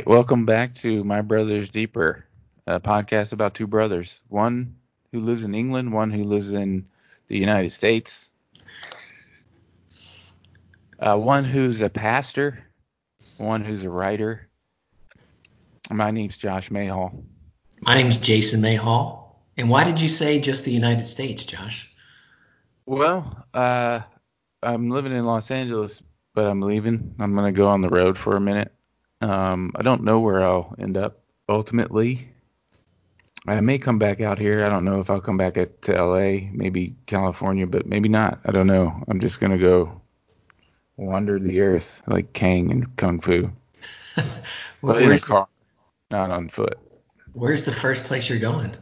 right, welcome back to My Brothers Keeper, a podcast about two brothers, one who lives in England, one who lives in the United States, uh, one who's a pastor, one who's a writer. My name's Josh Mayhall. My name's Jason Mayhall. And why did you say just the United States, Josh? Well, uh, I'm living in Los Angeles, but I'm leaving. I'm going to go on the road for a minute. Um, I don't know where I'll end up ultimately. I may come back out here. I don't know if I'll come back at, to LA, maybe California, but maybe not. I don't know. I'm just going to go wander the earth like Kang and Kung Fu. but in a car, not on foot. Where's the first place you're going?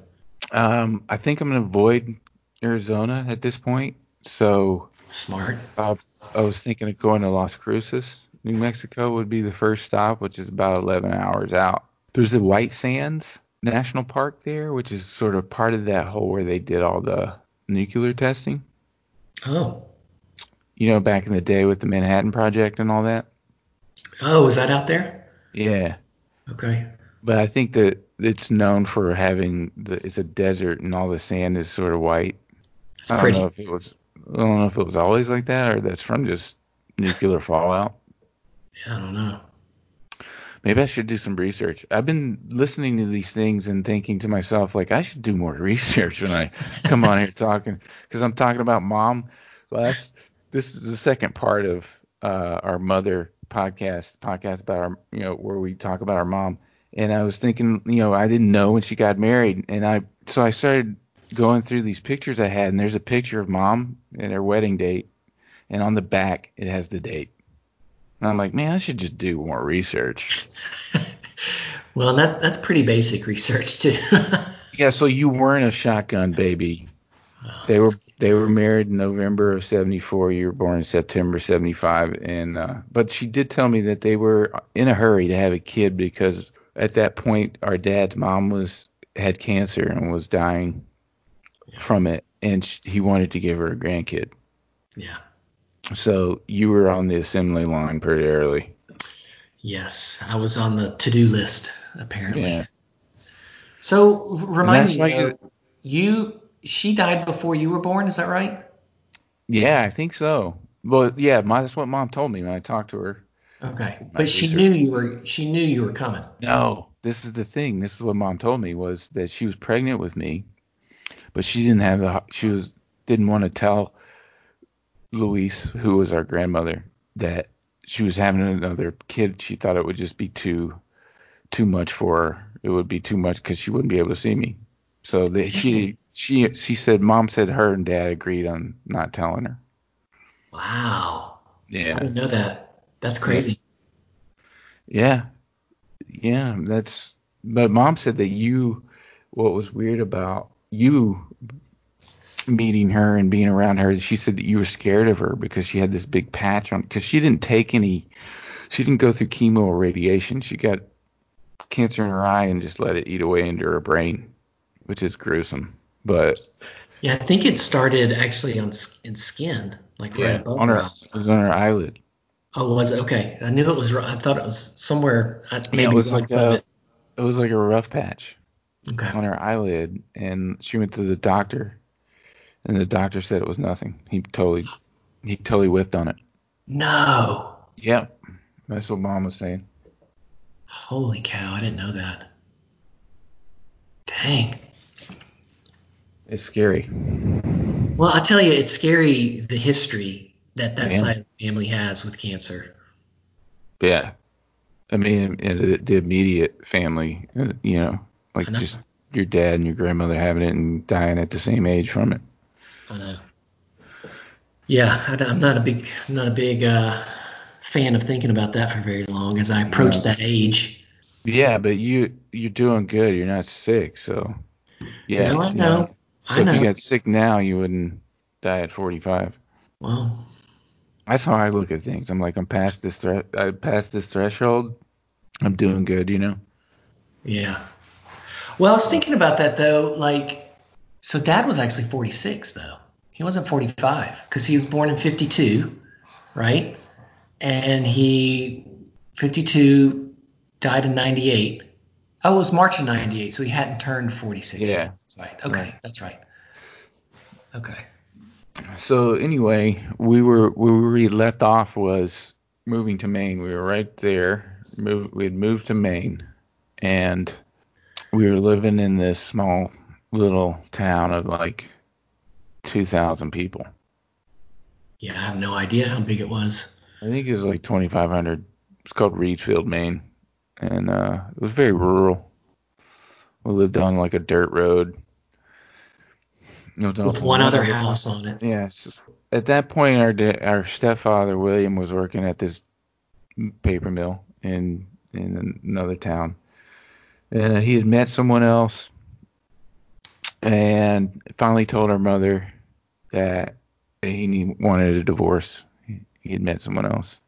Um, I think I'm going to avoid Arizona at this point. So smart. I was thinking of going to Las Cruces, New Mexico would be the first stop, which is about 11 hours out. There's the White Sands National Park there, which is sort of part of that hole where they did all the nuclear testing. Oh. You know, back in the day with the Manhattan Project and all that. Oh, is that out there? Yeah. Okay. But I think that it's known for having the it's a desert and all the sand is sort of white. It's I don't know if it was I don't know if it was always like that or that's from just nuclear fallout. Yeah, I don't know. Maybe I should do some research. I've been listening to these things and thinking to myself, like, I should do more research when I come on here talking, because I'm talking about mom. Last, this is the second part of uh, our mother podcast, podcast about our, you know, where we talk about our mom. And I was thinking, you know, I didn't know when she got married, and I, so I started going through these pictures I had, and there's a picture of mom and her wedding date, and on the back it has the date. And I'm like, man, I should just do more research. well, that that's pretty basic research too. yeah, so you weren't a shotgun baby. They were they were married in November of '74. You were born in September '75, and uh, but she did tell me that they were in a hurry to have a kid because at that point our dad's mom was had cancer and was dying yeah. from it, and she, he wanted to give her a grandkid. Yeah. So you were on the assembly line pretty early. Yes, I was on the to-do list apparently. Yeah. So remind me, uh, you she died before you were born, is that right? Yeah, I think so. Well, yeah, my, that's what mom told me when I talked to her. Okay, but she knew you were she knew you were coming. No, this is the thing. This is what mom told me was that she was pregnant with me, but she didn't have the she was didn't want to tell Louise, who was our grandmother, that she was having another kid. She thought it would just be too too much for her. It would be too much because she wouldn't be able to see me. So the, she she she said mom said her and dad agreed on not telling her. Wow. Yeah. I didn't know that. That's crazy. Yeah. Yeah, that's but mom said that you what was weird about you meeting her and being around her, she said that you were scared of her because she had this big patch on because she didn't take any she didn't go through chemo or radiation. She got cancer in her eye and just let it eat away into her brain, which is gruesome. But yeah, I think it started actually on in skin, like yeah, right above on her. It was on her eyelid. Oh, was it okay? I knew it was. I thought it was somewhere. Maybe yeah, it was like a. It. it was like a rough patch okay. on her eyelid, and she went to the doctor, and the doctor said it was nothing. He totally, he totally whiffed on it. No. Yep, that's what mom was saying. Holy cow! I didn't know that. Dang. It's scary. Well, I tell you, it's scary the history that that Yeah. side of the family has with cancer. Yeah. I mean, the, the immediate family, uh, you know, like know. just your dad and your grandmother having it and dying at the same age from it. I know. Yeah, I, am not a big, I'm not a big uh, fan of thinking about that for very long as I approach No. that age. Yeah, but you you're doing good. You're not sick, so yeah. No, I know. So I if you got sick now, you wouldn't die at 45. well, That's how I look at things. I'm like, I'm past this threat. I passed this threshold. I'm doing good, you know. yeah. Well, I was thinking about that though. Like, so Dad was actually 46 though. He wasn't 45 because he was born in 52, right? And he 52 died in 98. Oh, it was March of 98, so he hadn't turned 46 yeah. yet. That's right. Okay, Right. that's right. Okay. So anyway, we were where we left off was moving to Maine. We were right there. Move, we had moved to Maine, and we were living in this small little town of like 2,000 people. Yeah, I have no idea how big it was. I think it was like 2,500. It's called Readfield, Maine, and uh, it was very rural. We lived on like a dirt road. It With on- one other house on it. Yes. At that point, our our stepfather William was working at this paper mill in in another town, and he had met someone else, and finally told her mother that he wanted a divorce. He, he had met someone else.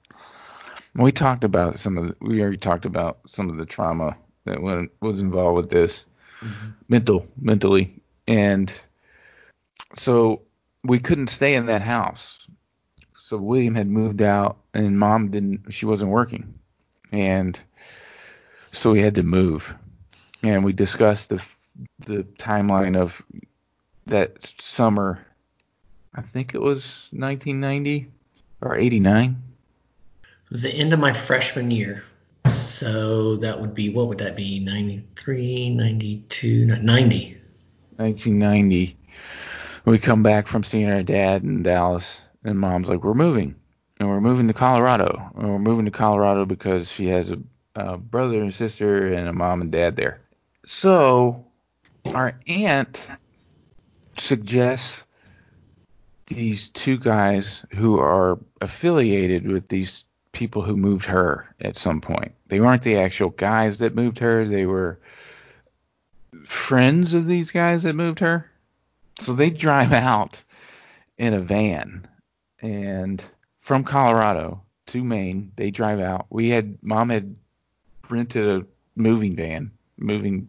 We talked about some of the, we already talked about some of the trauma that went, was involved with this, mm-hmm. mental mentally, and so we couldn't stay in that house. So William had moved out, and mom didn't. She wasn't working, and so we had to move. And we discussed the the timeline of that summer. I think it was 1990 or 89. It was the end of my freshman year. So that would be, what would that be? 93, 92, 90. 1990. We come back from seeing our dad in Dallas, and mom's like, "We're moving, and we're moving to Colorado. And we're moving to Colorado because she has a, a brother and sister and a mom and dad there." So our aunt suggests these two guys who are affiliated with these people who moved her at some point. They weren't the actual guys that moved her. They were friends of these guys that moved her. So they drive out in a van and from Colorado to Maine, they drive out. We had mom had rented a moving van, moving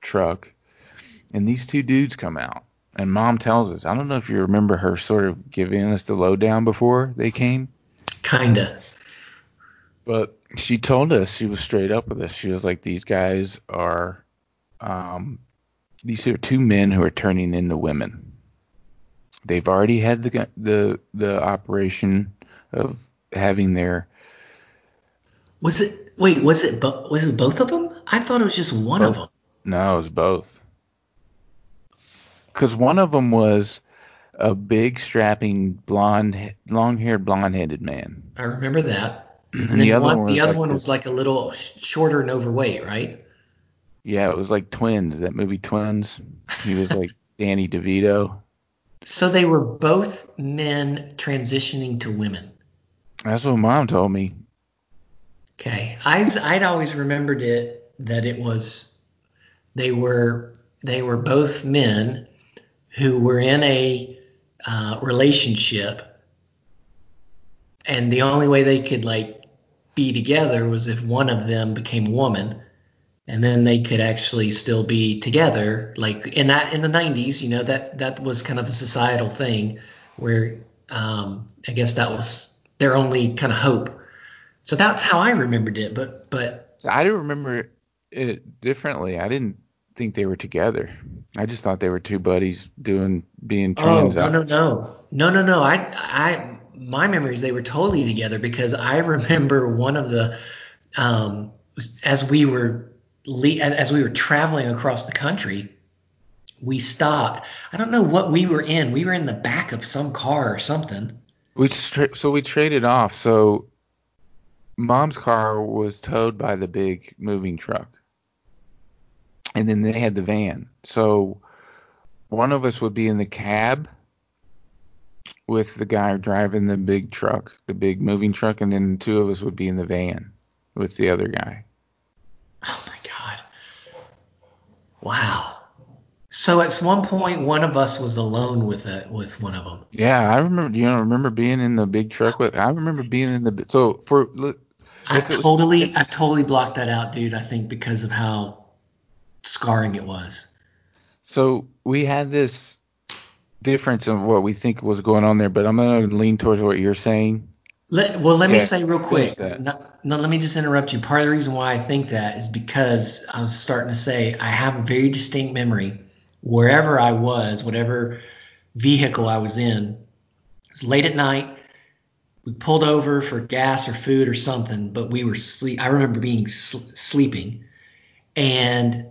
truck, and these two dudes come out. And mom tells us, I don't know if you remember her sort of giving us the lowdown before they came, Kinda. but she told us she was straight up with us. She was like, these guys are, um, these are two men who are turning into women. They've already had the the the operation of having their Was it, wait, was it, bo- was it both of them? I thought it was just one of them. no, it was both. Because one of them was a big, strapping, blonde, long-haired, blonde-headed man, I remember that. and, And the other one, one was the other like one was like a little shorter and overweight, right? yeah, it was like twins. That movie Twins. He was like Danny DeVito. So they were both men transitioning to women. That's what mom told me. Okay, I I'd always remembered it that it was they were they were both men who were in a uh, relationship, and the only way they could like be together was if one of them became a woman, and then they could actually still be together. Like in that in the 90s, you know that that was kind of a societal thing where um, I guess that was their only kind of hope. So that's how I remembered it. But but So I do remember it differently. I didn't think they were together. I just thought they were two buddies doing being oh trans. no no no no no no I I my memories they were totally together because I remember one of the um, as we were le- as we were traveling across the country. We stopped. I don't know what we were in. We were in the back of some car or something. We tra- so we traded off. So mom's car was towed by the big moving truck, and then they had the van. So one of us would be in the cab with the guy driving the big truck, the big moving truck, and then two of us would be in the van with the other guy. Oh my god. Wow. So at one point, one of us was alone with a, with one of them. Yeah, I remember. You know, remember being in the big truck with. I remember being in the. So for look, I it was- totally, I totally blocked that out, dude. I think because of how scarring it was. so we had this difference of what we think was going on there, but I'm gonna lean towards what you're saying. Let, well, let me say real quick. No, no, let me just interrupt you. Part of the reason why I think that is because I was starting to say I have a very distinct memory wherever I was, whatever vehicle I was in. It was late at night. We pulled over for gas or food or something, but we were sleep. I remember being sl- sleeping, and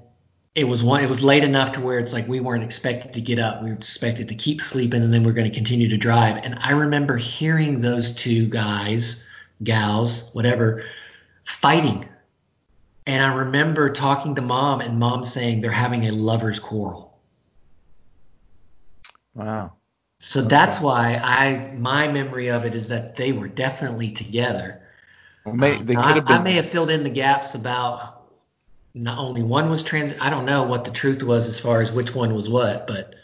it was one. It was late enough to where it's like we weren't expected to get up. We were expected to keep sleeping, and then we're going to continue to drive. And I remember hearing those two guys, gals, whatever, fighting. And I remember talking to mom, and mom saying they're having a lovers' quarrel. Wow. So that's why I my memory of it is that they were definitely together. May, Uh, they now, could I, have been. I may have filled in the gaps about not only one was trans. I don't know what the truth was as far as which one was what, but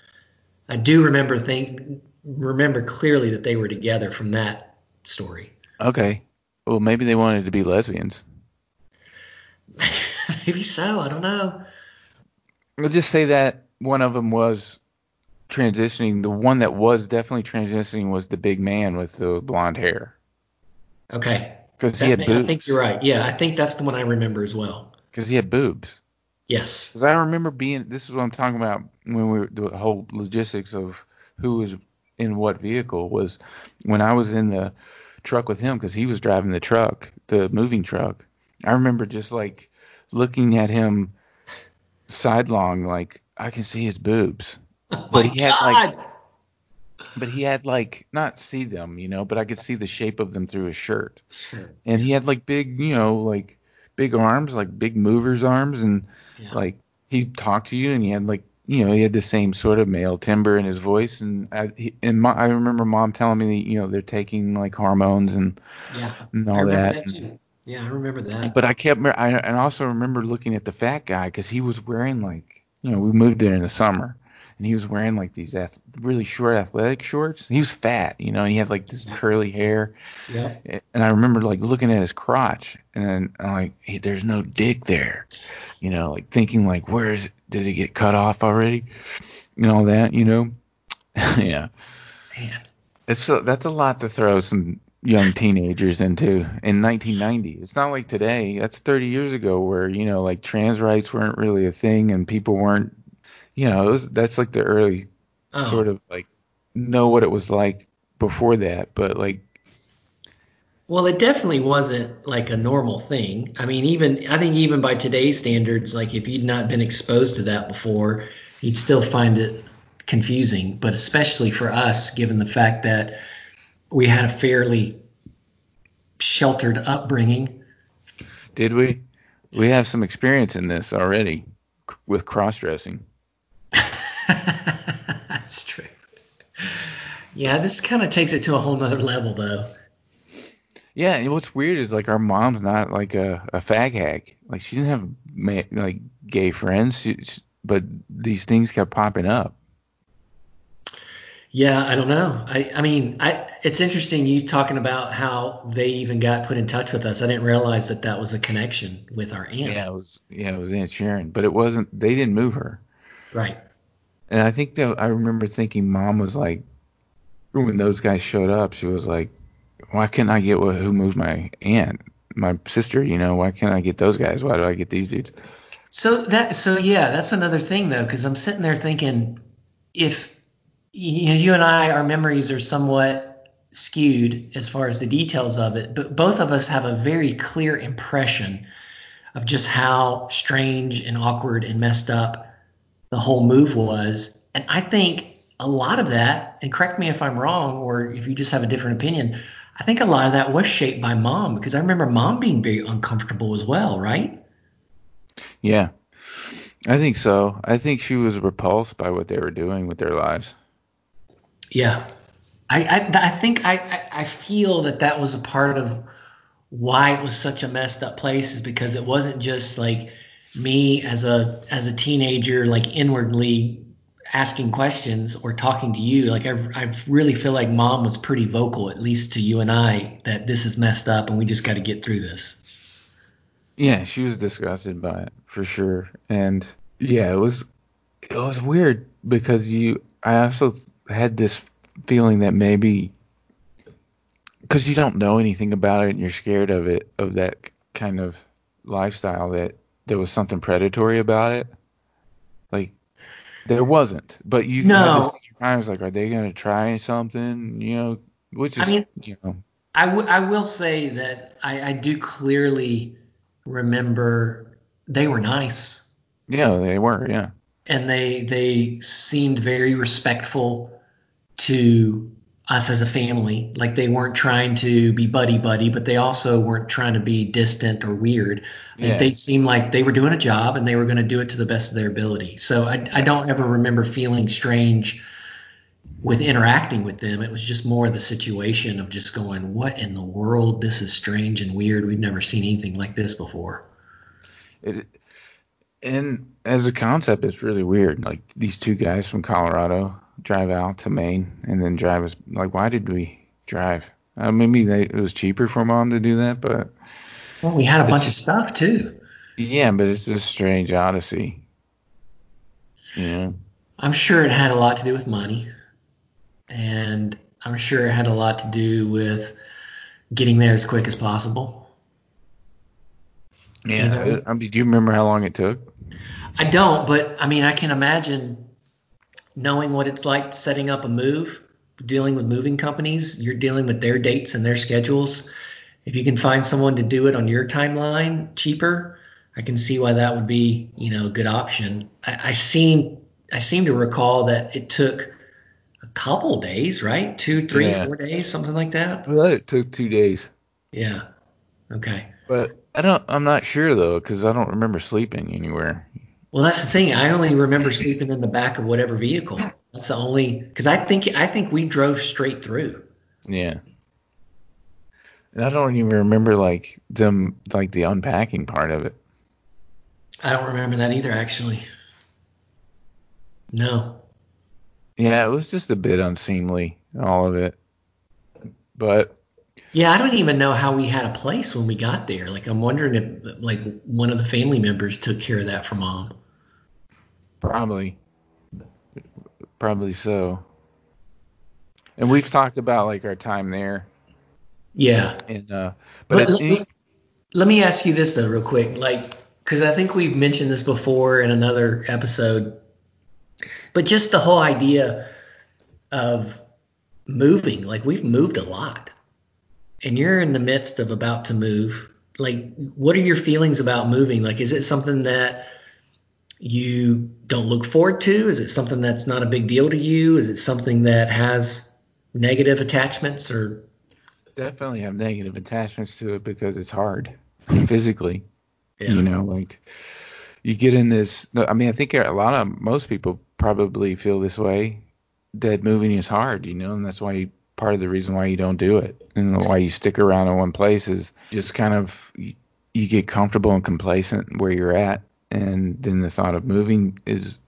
I do remember think remember clearly that they were together from that story. okay. Well, maybe they wanted to be lesbians. Maybe so. I don't know. We'll just say that one of them was transitioning. The one that was definitely transitioning was the big man with the blonde hair. Okay. Because he had That- boobs. I think you're right. Yeah, I think that's the one I remember as well. Because he had boobs. Yes. Because I remember being. This is what I'm talking about when we were the whole logistics of who was in what vehicle was when I was in the truck with him because he was driving the truck, the moving truck. I remember just like looking at him sidelong, like I can see his boobs. Oh But he had, like- But he had like not see them, you know, but I could see the shape of them through his shirt. Sure. And he had like big, you know, like big arms, like big movers arms, and Yeah. like he talked to you, and he had like, you know, he had the same sort of male timbre in his voice, and I, he, and my, I remember mom telling me, that, you know, they're taking like hormones and yeah. and all that. that. Yeah, I remember that. But I kept, I and also remember looking at the fat guy because he was wearing like, you know, we moved there in the summer, and he was wearing like these ath- really short athletic shorts. He was fat, you know, he had like this curly hair, Yep. and I remember like looking at his crotch, and then I'm like, hey, there's no dick there, you know, like thinking like, where is it? Did it get cut off already? And all that, you know. yeah, Man. it's a, that's a lot to throw some young teenagers into in 1990. It's not like today. That's 30 years ago, where you know, like trans rights weren't really a thing, and people weren't, you know, was that's like the early Oh. sort of like know what it was like before that, but like Well, it definitely wasn't like a normal thing. I mean, even I think even by today's standards, like if you'd not been exposed to that before, you'd still find it confusing. But especially for us, given the fact that we had a fairly sheltered upbringing. Did we? We have some experience in this already with cross dressing. That's true. Yeah, this kind of takes it to a whole nother level, though. Yeah, and what's weird is like our mom's not like a, a fag hag. Like she didn't have ma- like gay friends, she, she- but these things kept popping up. Yeah, I don't know. I, I mean, I it's interesting you talking about how they even got put in touch with us. I didn't realize that that was a connection with our aunt. Yeah, it was yeah, it was Aunt Sharon, but it wasn't. They didn't move her, Right. And I think that I remember thinking mom was like, when those guys showed up, she was like, why can't I get who moved my aunt, my sister? You know, why can't I get those guys? Why do I get these dudes? So that so yeah, that's another thing though, because I'm sitting there thinking, if you, you and I, our memories are somewhat skewed as far as the details of it, but both of us have a very clear impression of just how strange and awkward and messed up the whole move was, and I think a lot of that, and correct me if I'm wrong, or if you just have a different opinion. I think a lot of that was shaped by mom because I remember mom being very uncomfortable as well, right? Yeah, I think so. I think she was repulsed by what they were doing with their lives. Yeah, I I, I think I, I I feel that that was a part of why it was such a messed up place is because it wasn't just like me as a as a teenager like inwardly asking questions or talking to you like I, I really feel like mom was pretty vocal at least to you and I that this is messed up and we just got to get through this Yeah, she was disgusted by it for sure, and yeah, it was it was weird because you. I also had this feeling that maybe because you don't know anything about it and you're scared of it of that kind of lifestyle that there was something predatory about it. Like there wasn't, but you No. had this thing in your mind like, are they gonna try something? You know, which I is mean- you know I, w- I will say that I, I do clearly remember they were nice yeah they were yeah and they they seemed very respectful to us as a family. Like they weren't trying to be buddy buddy, but they also weren't trying to be distant or weird. Like they seemed like they were doing a job and they were going to do it to the best of their ability. So I, I don't ever remember feeling strange with interacting with them. It was just more the situation of just going, what in the world? This is strange and weird. We've never seen anything like this before. It, and as a concept, it's really weird. Like these two guys from Colorado drive out to Maine and then drive us. Like, why did we drive? Uh, maybe they, it was cheaper for mom to do that, but Well, we had a bunch of stuff too. yeah, but it's a strange odyssey. Know? I'm sure it had a lot to do with money, and I'm sure it had a lot to do with getting there as quick as possible. Yeah. You know? I mean, do you remember how long it took? I don't, but I mean, I can imagine knowing what it's like setting up a move, dealing with moving companies. You're dealing with their dates and their schedules. If you can find someone to do it on your timeline cheaper, I can see why that would be, you know, a good option. I, I seem I seem to recall that it took a couple days, right? Two, three, Yeah. four days, something like that. Well, it took two days. Yeah. Okay. But I don't. I'm not sure though, because I don't remember sleeping anywhere. Well, that's the thing. I only remember sleeping in the back of whatever vehicle. That's the only because I think I think we drove straight through. Yeah. And I don't even remember like them like the unpacking part of it. I don't remember that either, actually. No. Yeah, it was just a bit unseemly, all of it. But Yeah, I don't even know how we had a place when we got there. Like, I'm wondering if like one of the family members took care of that for mom. Probably, probably so. And we've talked about like our time there, Yeah. and uh, but But at let, any, let me ask you this though, real quick, like, because I think we've mentioned this before in another episode, but just the whole idea of moving, like we've moved a lot, and you're in the midst of about to move. Like, what are your feelings about moving? Like, is it something that you don't look forward to? Is it something that's not a big deal to you? Is it something that has negative attachments or definitely have negative attachments to it because it's hard physically. yeah. You know, like you get in this. I mean, I think a lot of most people probably feel this way. That moving is hard, you know, and that's why you, part of the reason why you don't do it and why you stick around in one place is just kind of you, you get comfortable and complacent where you're at, and then the thought of moving is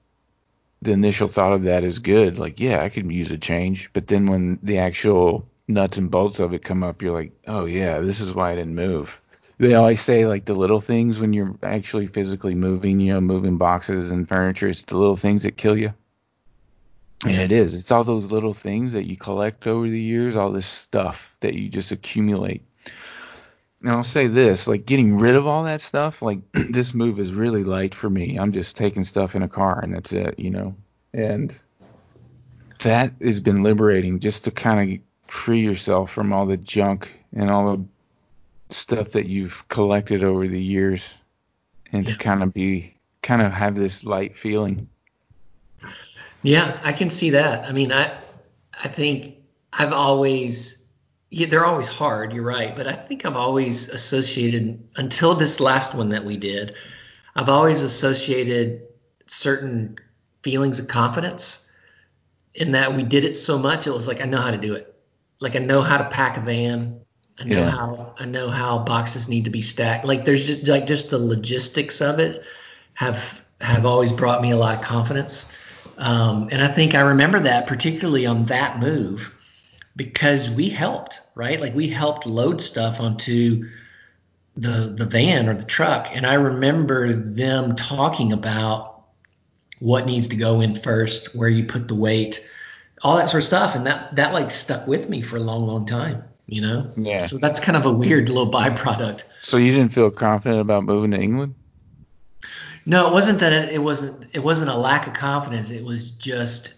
the initial thought of that is good. Like, yeah, I could use a change, but then when the actual nuts and bolts of it come up, you're like, oh yeah, this is why I didn't move they always say like the little things when you're actually physically moving, you know, moving boxes and furniture, it's the little things that kill you. And it is. It's all those little things that you collect over the years, all this stuff that you just accumulate. And I'll say this, like getting rid of all that stuff, like this move is really light for me. I'm just taking stuff in a car and that's it, you know. And that has been liberating just to kind of free yourself from all the junk and all the stuff that you've collected over the years and to kind of be kind of have this light feeling Yeah, I can see that. I mean, I I think I've always yeah, they're always hard, you're right, but I think I've always associated until this last one that we did, I've always associated certain feelings of confidence in that we did it so much it was like I know how to do it. Like I know how to pack a van. I know Yeah. how I know how boxes need to be stacked. Like there's just like just the logistics of it have have always brought me a lot of confidence. Um, and I think I remember that particularly on that move because we helped, right? Like we helped load stuff onto the the van or the truck, and I remember them talking about what needs to go in first, where you put the weight, all that sort of stuff, and that that like stuck with me for a long, long time. you know? Yeah. So that's kind of a weird little byproduct. So you didn't feel confident about moving to England? No, it wasn't that it, it wasn't it wasn't a lack of confidence. It was just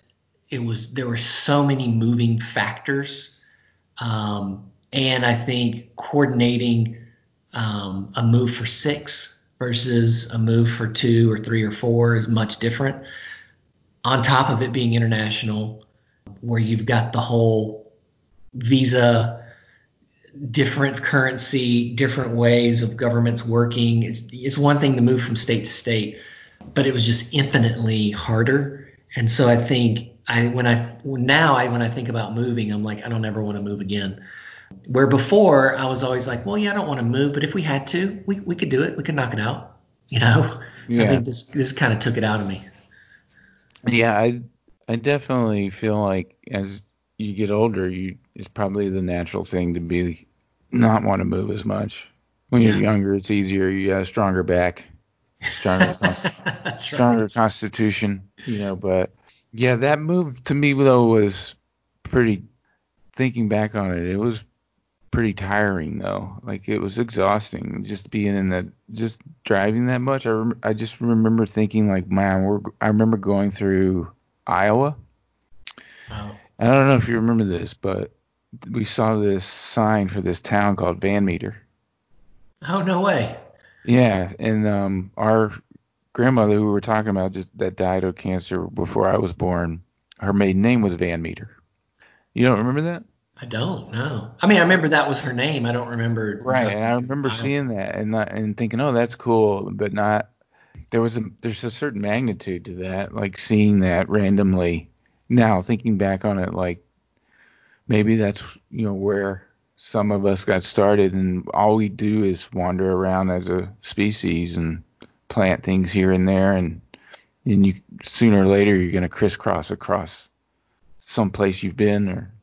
it was there were so many moving factors, um, and I think coordinating um, a move for six versus a move for two or three or four is much different. On top of it being international, where you've got the whole visa different currency, different ways of governments working. It's, it's one thing to move from state to state, but it was just infinitely harder. And so I think I when I now I when I think about moving, I'm like I don't ever want to move again. Where before I was always like, well, yeah, I don't want to move, but if we had to, we we could do it. We could knock it out. You know, Yeah. I think this this kind of took it out of me. Yeah, I I definitely feel like as you get older, you it's probably the natural thing to be not want to move as much. When you're younger, it's easier. You got a stronger back, stronger stronger right. constitution, you know. But yeah, that move to me though was pretty. Thinking back on it, it was pretty tiring though. Like it was exhausting just being in that, just driving that much. I rem- I just remember thinking like, man, we're. I remember going through Iowa. Oh, I don't know if you remember this, but we saw this sign for this town called Van Meter. oh no way. Yeah, and um, our grandmother who we were talking about just that died of cancer before I was born. Her maiden name was Van Meter. You don't remember that? I don't know. I mean, I remember that was her name. I don't remember. Right, and I remember seeing that and not, and thinking, oh, that's cool, but not. There was a there's a certain magnitude to that, like seeing that randomly. Now thinking back on it, like maybe that's you know where some of us got started, and all we do is wander around as a species and plant things here and there, and and you sooner or later you're gonna crisscross across some place you've been or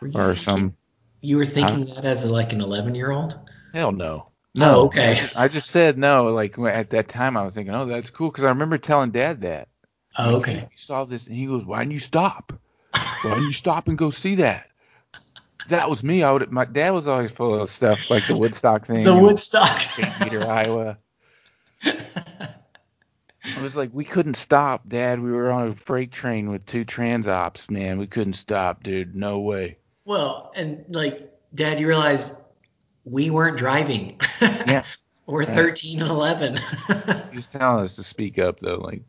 you or thinking- some You were thinking that as a, like an 11 year old? Hell no. Oh, okay. I just, I just said no. Like at that time, I was thinking, oh, that's cool, because I remember telling Dad that. Oh, okay. we saw this, and he goes, "Why didn't you stop? Why didn't you stop and go see that?" That was me. I would. My dad was always full of stuff like the Woodstock thing. The Woodstock. Peter, Iowa. I was like, we couldn't stop, Dad. We were on a freight train with two trans ops, man. We couldn't stop, dude. No way. well, and like, Dad, you realize we weren't driving. Yeah. We're Right. 13 and 11. He was telling us to speak up, though. Like,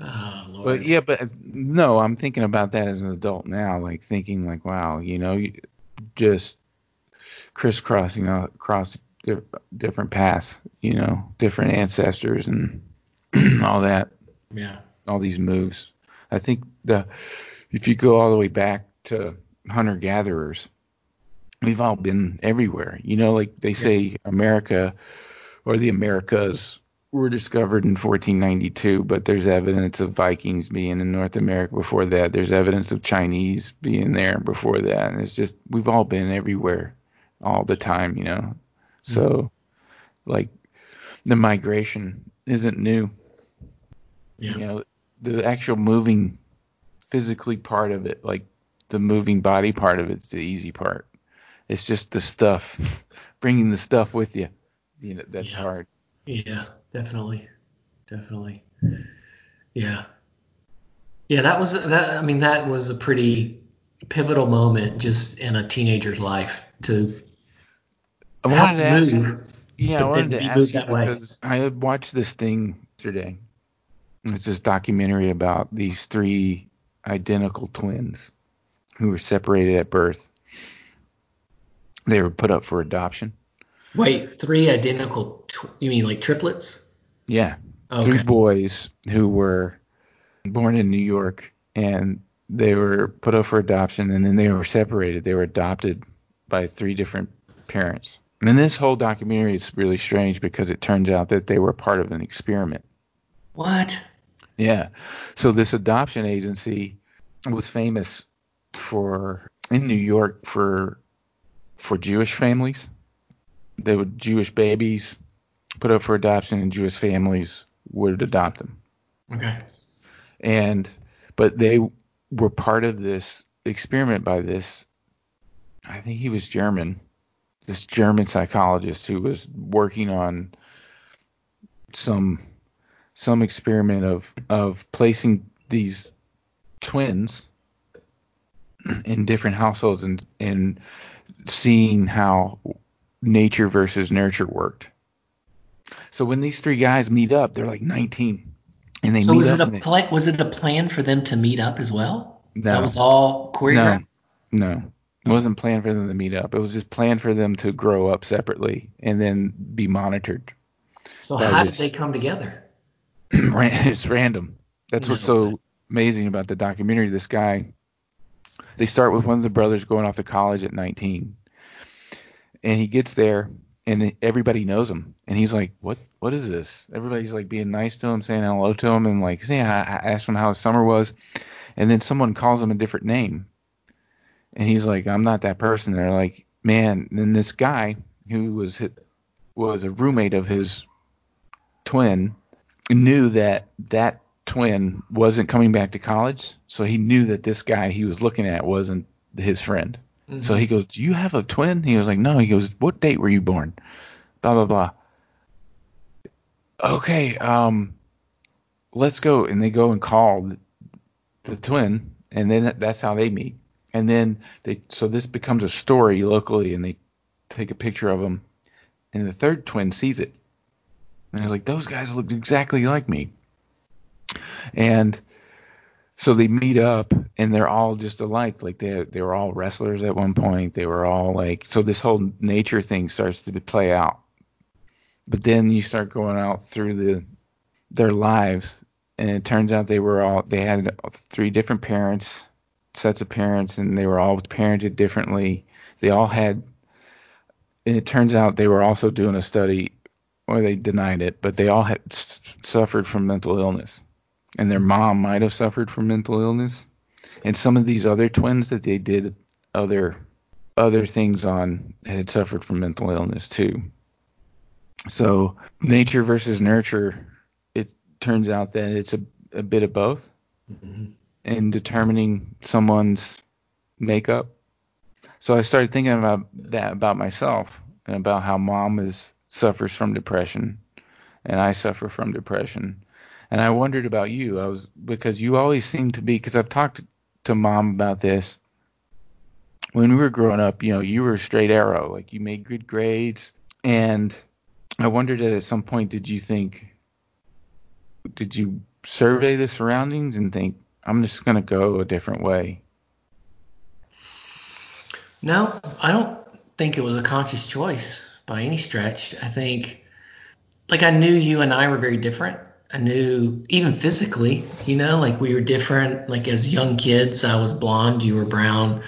oh, But yeah, but no, I'm thinking about that as an adult now, like thinking like, wow, you know, just crisscrossing across di- different paths, you know, different ancestors and all that, Yeah. all these moves. I think the if you go all the way back to hunter gatherers, we've all been everywhere. You know, like they say America or the Americas were discovered in 1492, but there's evidence of Vikings being in North America before that. There's evidence of Chinese being there before that. And it's just we've all been everywhere all the time, you know. Mm-hmm. So like the migration isn't new. Yeah. You know, the actual moving physically part of it, like the moving body part of it's the easy part. It's just the stuff, bringing the stuff with you. You know, that's Yeah. hard. Yeah, definitely, definitely. Yeah, yeah. That was that. I mean, that was a pretty pivotal moment just in a teenager's life to I have to move. yeah, I wanted then to be ask you that way. because I watched this thing yesterday. It's this documentary about these three identical twins who were separated at birth. They were put up for adoption. Wait, three identical. Tw- you mean like triplets? Yeah, Okay. three boys who were born in New York and they were put up for adoption and then they were separated. They were adopted by three different parents. And this whole documentary is really strange because it turns out that they were part of an experiment. What? Yeah. So this adoption agency was famous for in New York for for Jewish families. They would Jewish babies put up for adoption and Jewish families would adopt them. Okay. And but they were part of this experiment by this I think he was German, this German psychologist who was working on some some experiment of of placing these twins in different households and and seeing how nature versus nurture worked. So when these three guys meet up, they're like 19, and they so meet was up. it a plan? Was it a plan for them to meet up as well? No. That was all choreographed. No, no. It wasn't planned for them to meet up. It was just planned for them to grow up separately and then be monitored. So That how was- did they come together? It's random. That's what's so amazing about the documentary. This guy, they start with one of the brothers going off to college at 19, and he gets there, and everybody knows him, and he's like, "What? What is this?" Everybody's like being nice to him, saying hello to him, and like, saying, I, asked him how his summer was, and then someone calls him a different name, and he's like, "I'm not that person." They're like, "Man," and then this guy who was was a roommate of his twin knew that that twin wasn't coming back to college, so he knew that this guy he was looking at wasn't his friend. So he goes, "Do you have a twin?" He was like, "No." He goes, "What date were you born?" Blah blah blah. Okay, um, let's go, and they go and call the, twin, and then that- that's how they meet. And then they, so this becomes a story locally, and they take a picture of him, and the third twin sees it, and he's like, "Those guys look exactly like me." And so they meet up and they're all just alike. Like they they were all wrestlers at one point. They were all like so this whole nature thing starts to play out. But then you start going out through the their lives and it turns out they were all they had three different parents, sets of parents and they were all parented differently. They all had and it turns out they were also doing a study or they denied it, but they all had suffered from mental illness and their mom might have suffered from mental illness. And some of these other twins that they did other other things on had suffered from mental illness too. So nature versus nurture it turns out that it's a, a bit of both Mhm. in determining someone's makeup. So i started thinking about that about myself and about how mom is suffers from depression and i suffer from depression and I wondered about you. I was because you always seem to be because I've talked to mom about this. When we were growing up, you know, you were a straight arrow, like you made good grades, and I wondered at some point, did you think, did you survey the surroundings and think, I'm just gonna go a different way? No, I don't think it was a conscious choice by any stretch. I think, like, I knew you and I were very different. I knew even physically, you know, like we were different. Like as young kids, I was blonde, you were brown.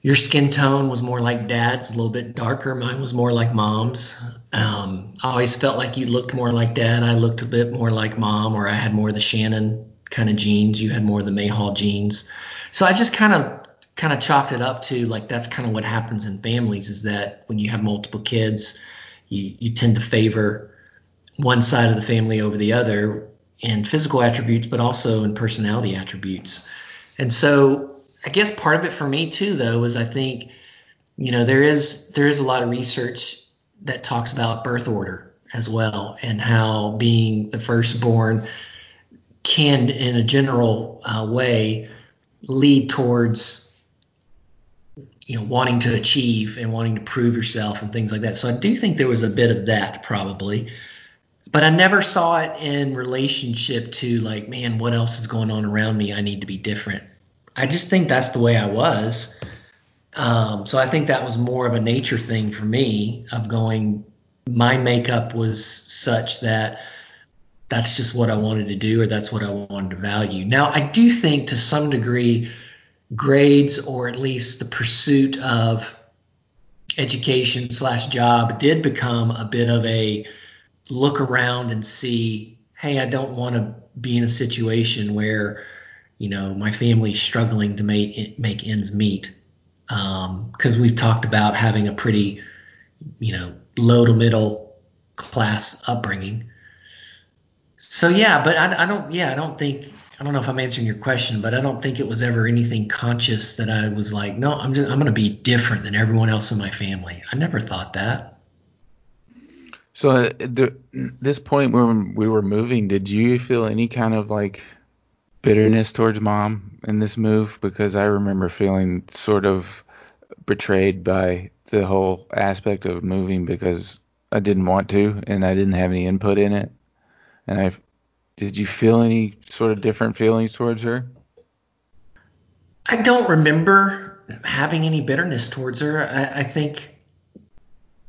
Your skin tone was more like dad's, a little bit darker. Mine was more like mom's. Um, I always felt like you looked more like dad. I looked a bit more like mom, or I had more of the Shannon kind of genes. You had more of the Mayhall genes. So I just kind of kind of chalked it up to like that's kind of what happens in families is that when you have multiple kids, you you tend to favor one side of the family over the other in physical attributes, but also in personality attributes. And so I guess part of it for me too, though, is I think, you know, there is there is a lot of research that talks about birth order as well and how being the firstborn can, in a general uh, way, lead towards you know wanting to achieve and wanting to prove yourself and things like that. So I do think there was a bit of that probably but I never saw it in relationship to like, man, what else is going on around me? I need to be different. I just think that's the way I was. Um, so I think that was more of a nature thing for me of going, my makeup was such that that's just what I wanted to do or that's what I wanted to value. Now, I do think to some degree, grades or at least the pursuit of education slash job did become a bit of a look around and see, hey, I don't want to be in a situation where, you know, my family's struggling to make make ends meet. Because um, we've talked about having a pretty, you know, low to middle class upbringing. So yeah, but I, I don't. Yeah, I don't think. I don't know if I'm answering your question, but I don't think it was ever anything conscious that I was like, no, I'm just I'm going to be different than everyone else in my family. I never thought that. So uh, at this point when we were moving, did you feel any kind of like bitterness towards mom in this move? Because I remember feeling sort of betrayed by the whole aspect of moving because I didn't want to and I didn't have any input in it. And I did you feel any sort of different feelings towards her? I don't remember having any bitterness towards her. I, I think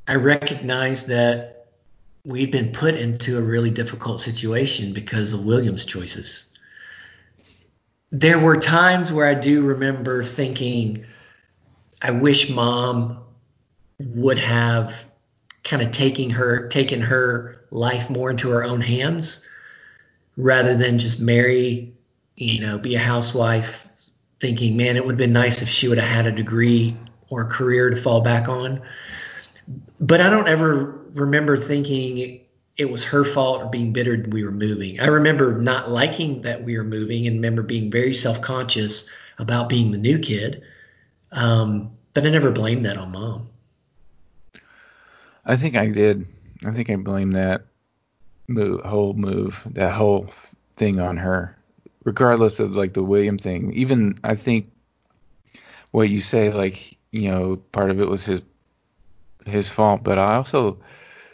I recognize that we'd been put into a really difficult situation because of William's choices. There were times where I do remember thinking, I wish mom would have kind of taking her taken her life more into her own hands rather than just marry, you know, be a housewife thinking, man, it would have been nice if she would have had a degree or a career to fall back on. But I don't ever remember thinking it was her fault or being bitter we were moving. I remember not liking that we were moving and remember being very self conscious about being the new kid. Um, but I never blamed that on mom. I think I did. I think I blamed that move, whole move, that whole thing on her, regardless of like the William thing. Even I think what you say, like you know, part of it was his his fault, but I also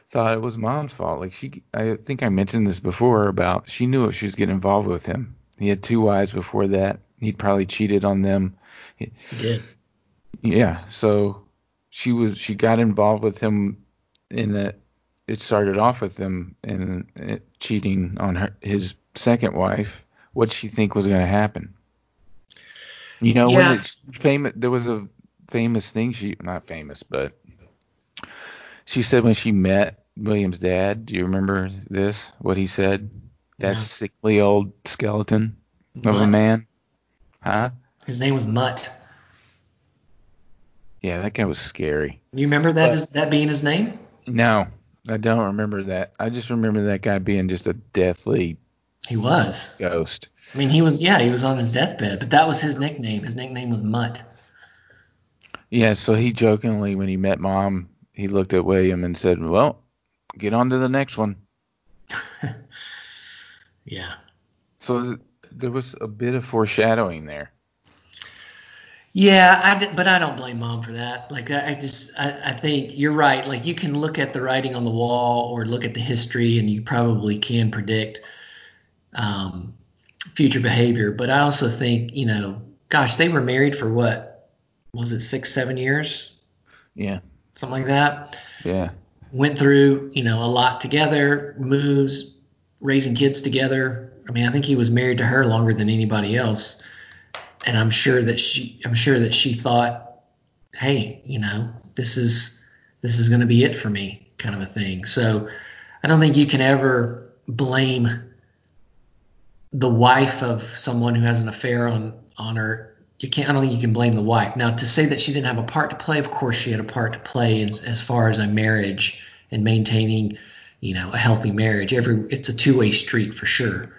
thought it was mom's fault. Like she, I think I mentioned this before about she knew what she was getting involved with him. He had two wives before that. He'd probably cheated on them. He did. Yeah. So she was she got involved with him in that it started off with him in cheating on her his second wife. What she think was going to happen? You know, yeah. when it's famous, there was a famous thing she not famous, but she said when she met William's dad. Do you remember this? What he said? That yeah. sickly old skeleton Mutt. of a man. Huh? His name was Mutt. Yeah, that guy was scary. You remember that but, as that being his name? No, I don't remember that. I just remember that guy being just a deathly. He was ghost. I mean, he was. Yeah, he was on his deathbed, but that was his nickname. His nickname was Mutt. Yeah, so he jokingly, when he met mom, he looked at William and said, "Well, get on to the next one. yeah. So there was a bit of foreshadowing there. Yeah, I did, but I don't blame mom for that. Like I, I just I, I think you're right. Like you can look at the writing on the wall or look at the history, and you probably can predict um, future behavior. But I also think you know, gosh, they were married for what was it six seven years? Yeah, something like that. Yeah went through, you know, a lot together, moves, raising kids together. I mean, I think he was married to her longer than anybody else. And I'm sure that she I'm sure that she thought, hey, you know, this is this is going to be it for me kind of a thing. So I don't think you can ever blame the wife of someone who has an affair on on her you can't. I don't think you can blame the wife. Now, to say that she didn't have a part to play, of course she had a part to play in, as far as a marriage and maintaining, you know, a healthy marriage. Every it's a two way street for sure.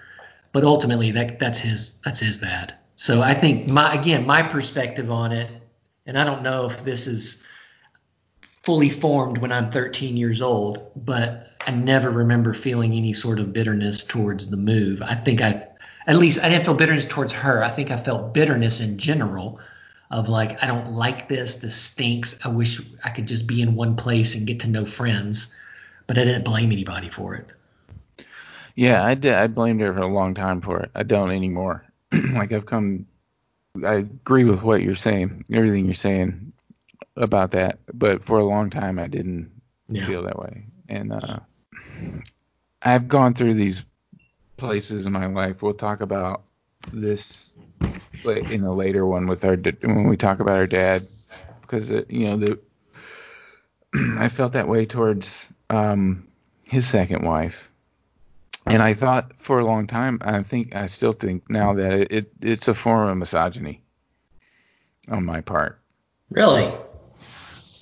But ultimately, that that's his that's his bad. So I think my again my perspective on it, and I don't know if this is fully formed when I'm 13 years old, but I never remember feeling any sort of bitterness towards the move. I think I at least I didn't feel bitterness towards her. I think I felt bitterness in general of like I don't like this. This stinks. I wish I could just be in one place and get to know friends, but I didn't blame anybody for it. Yeah, I did. I blamed her for a long time for it. I don't anymore. like I've come. I agree with what you're saying, everything you're saying about that, but for a long time I didn't yeah. feel that way, and uh, I've gone through these places in my life. We'll talk about this in a later one with our when we talk about our dad because you know the I felt that way towards um, his second wife, and I thought for a long time. I think I still think now that it, it it's a form of misogyny on my part. Really?